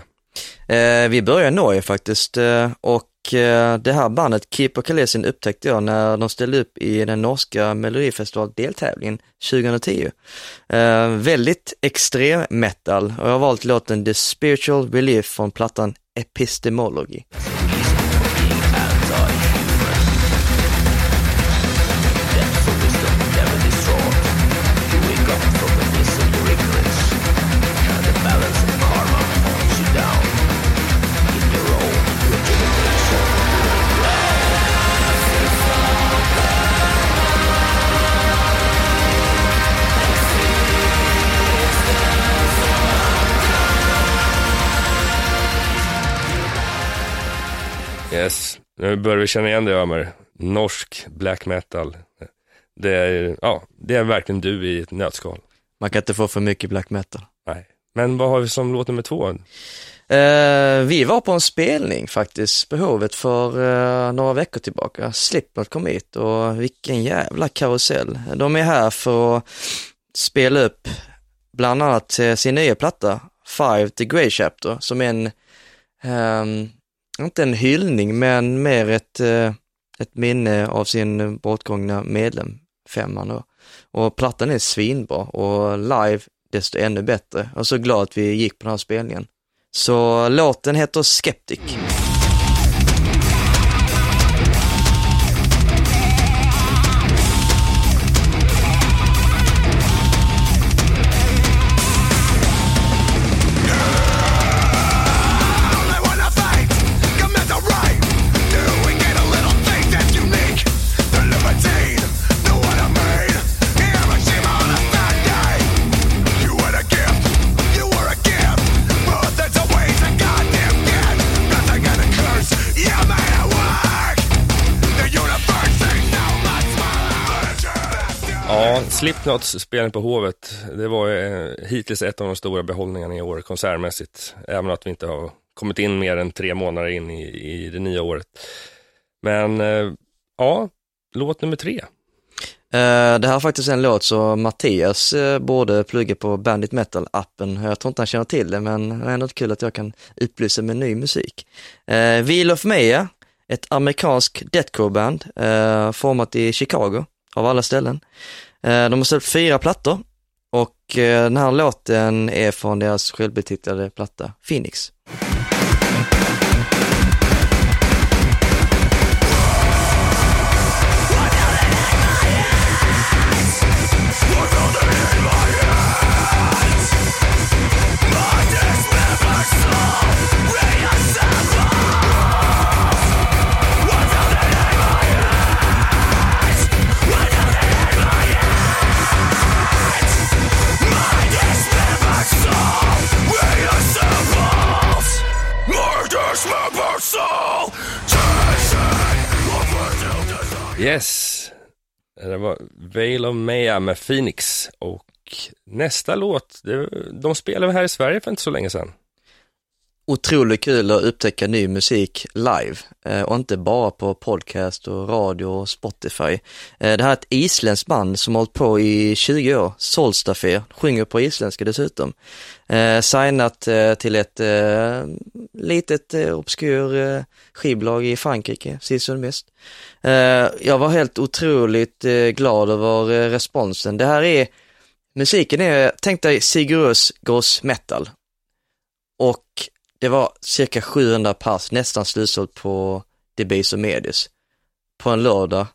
Eh, vi börjar i Norge faktiskt eh, och eh, det här bandet Keeper Kalesin upptäckte jag när de ställde upp i den norska Melodifestival deltävlingen 2010. Eh, väldigt extrem metal och jag har valt låten The Spiritual Relief från plattan Epistemology. Yes, nu börjar vi känna igen det Ömer. Norsk black metal. Det är, ja, det är verkligen du i ett nötskal. Man kan inte få för mycket black metal. Nej. Men vad har vi som låt nummer två? Eh, vi var på en spelning faktiskt, behovet för eh, några veckor tillbaka. Slipknot kom hit och vilken jävla karusell. De är här för att spela upp bland annat eh, sin nya platta, Five The Grey Chapter, som är en, ehm, inte en hyllning, men mer ett, eh, ett minne av sin bortgångna medlem, femman då. Och plattan är svinbra och live desto ännu bättre. Jag är så glad att vi gick på den här spelningen. Så låten heter Skeptic. Slipknots spelning på Hovet, det var eh, hittills ett av de stora behållningarna i år konsertmässigt. Även att vi inte har kommit in mer än tre månader in i, i det nya året. Men eh, ja, låt nummer tre. Eh, det här är faktiskt en låt som Mattias eh, borde plugga på Bandit Metal-appen. Jag tror inte han känner till det, men det är ändå kul att jag kan upplysa med ny musik. Uh, Wheel of Maya, ett amerikanskt deathcore-band eh, format i Chicago, av alla ställen. Eh, de har släppt fyra plattor och eh, den här låten är från deras självbetitlade platta Phoenix. Vale of Maya med Phoenix och nästa låt, de spelade här i Sverige för inte så länge sedan. otroligt kul att upptäcka ny musik live eh, och inte bara på podcast och radio och Spotify. Eh, det här är ett isländskt band som har hållit på i 20 år, Solstafé, sjunger på isländska dessutom. Eh, signat till ett litet obskur skivbolag i Frankrike, sist som mest. Eh, jag var helt otroligt eh, glad över eh, responsen. Det här är, musiken är, tänk dig Sigurus Gross Metal. Och det var cirka 700 pass, nästan slutsålt på Debaser och Medis på en lördag.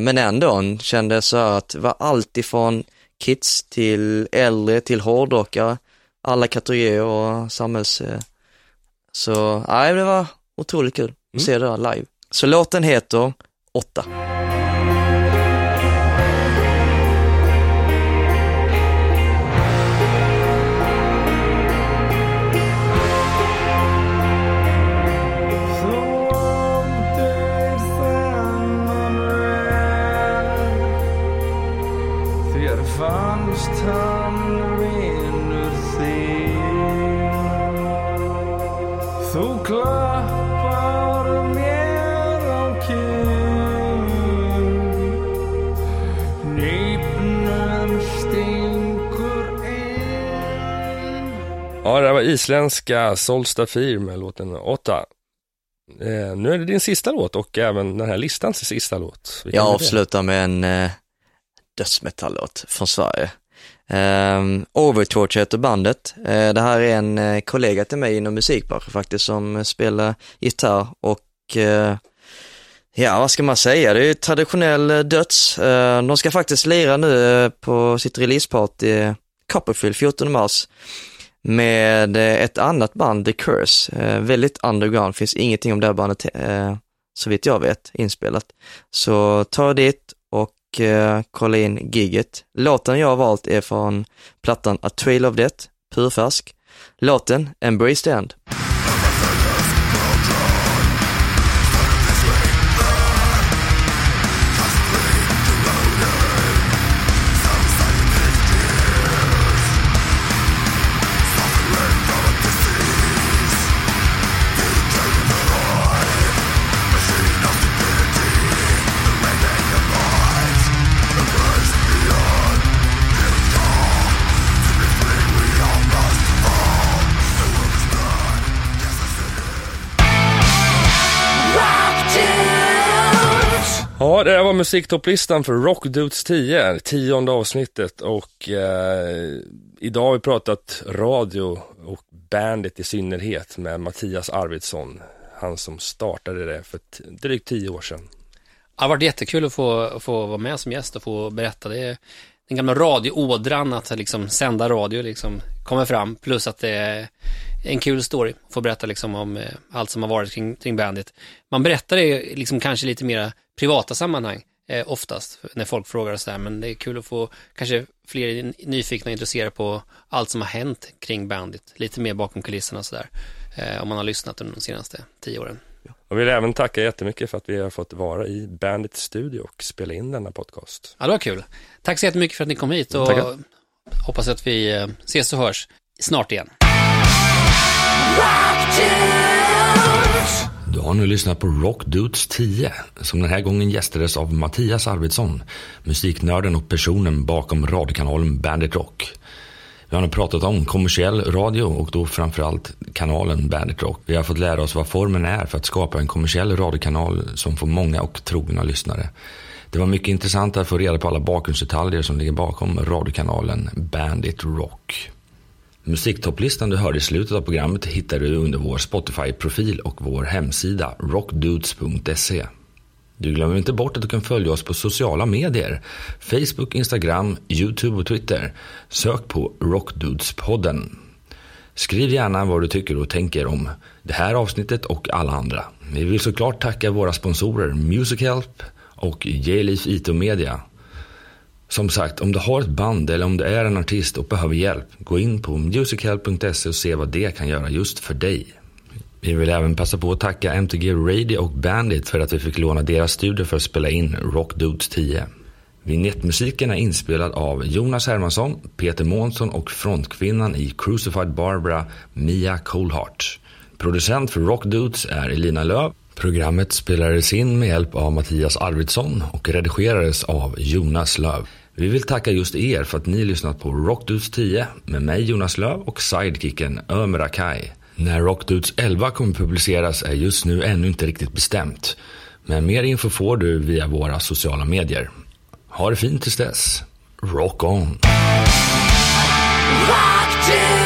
Men ändå kände jag så här att det var allt ifrån kids till äldre till hårdrockare alla kategorier och samhälls... Så, nej det var otroligt kul att se det där live. Så låten heter 8. time Ja, det var isländska Solstafir med låten Åtta. Eh, nu är det din sista låt och även den här listans sista låt. Vilken Jag avslutar med en eh, dödsmetallåt från Sverige. Um, Overtorch heter bandet. Eh, det här är en eh, kollega till mig inom musikbranschen faktiskt som eh, spelar gitarr och eh, ja, vad ska man säga, det är traditionell eh, döds. Eh, de ska faktiskt lira nu eh, på sitt releaseparty Copperfield 14 mars med eh, ett annat band, The Curse. Eh, väldigt underground, finns ingenting om det här bandet eh, så vitt jag vet inspelat. Så ta dit och kolla in giget. Låten jag har valt är från plattan A Trail of Death, purfärsk. Låten Embrace the End. Ja, det där var musiktopplistan för Rock Dudes 10, tionde avsnittet och eh, idag har vi pratat radio och bandet i synnerhet med Mattias Arvidsson. Han som startade det för drygt tio år sedan. Det har varit jättekul att få, få vara med som gäst och få berätta. Det är den gamla radioådran att liksom sända radio liksom kommer fram. Plus att det är en kul story. Få berätta liksom om eh, allt som har varit kring, kring bandet. Man berättar det liksom kanske lite mera privata sammanhang eh, oftast när folk frågar och sådär. Men det är kul att få kanske fler nyfikna och intresserade på allt som har hänt kring bandet. Lite mer bakom kulisserna och sådär. Eh, om man har lyssnat under de senaste tio åren. Jag vill även tacka jättemycket för att vi har fått vara i Bandits studio och spela in denna podcast. Ja, det var kul. Tack så jättemycket för att ni kom hit och Tackar. hoppas att vi eh, ses och hörs snart igen. Du har nu lyssnat på Rock Dudes 10, som den här gången gästades av Mattias Arvidsson, musiknörden och personen bakom radiokanalen Bandit Rock. Vi har nu pratat om kommersiell radio och då framförallt kanalen Bandit Rock. Vi har fått lära oss vad formen är för att skapa en kommersiell radiokanal som får många och trogna lyssnare. Det var mycket intressant att få reda på alla bakgrundsdetaljer som ligger bakom radiokanalen Bandit Rock. Musiktopplistan du hörde i slutet av programmet hittar du under vår Spotify-profil och vår hemsida rockdudes.se. Du glömmer inte bort att du kan följa oss på sociala medier. Facebook, Instagram, YouTube och Twitter. Sök på Rockdudespodden. Skriv gärna vad du tycker och tänker om det här avsnittet och alla andra. Vi vill såklart tacka våra sponsorer Music Help och J-Leaf IT och Media. Som sagt, om du har ett band eller om du är en artist och behöver hjälp, gå in på musichelp.se och se vad det kan göra just för dig. Vi vill även passa på att tacka MTG Radio och Bandit för att vi fick låna deras studio för att spela in Rock Dudes 10. Vignettmusiken är inspelad av Jonas Hermansson, Peter Månsson och frontkvinnan i Crucified Barbara, Mia Coolhart. Producent för Rock Dudes är Elina Löv. Programmet spelades in med hjälp av Mattias Arvidsson och redigerades av Jonas Löv. Vi vill tacka just er för att ni lyssnat på Rockdudes 10 med mig Jonas Löv och sidekicken Ömer Akai. När Rockdudes 11 kommer publiceras är just nu ännu inte riktigt bestämt. Men mer info får du via våra sociala medier. Ha det fint tills dess. Rock on! Rock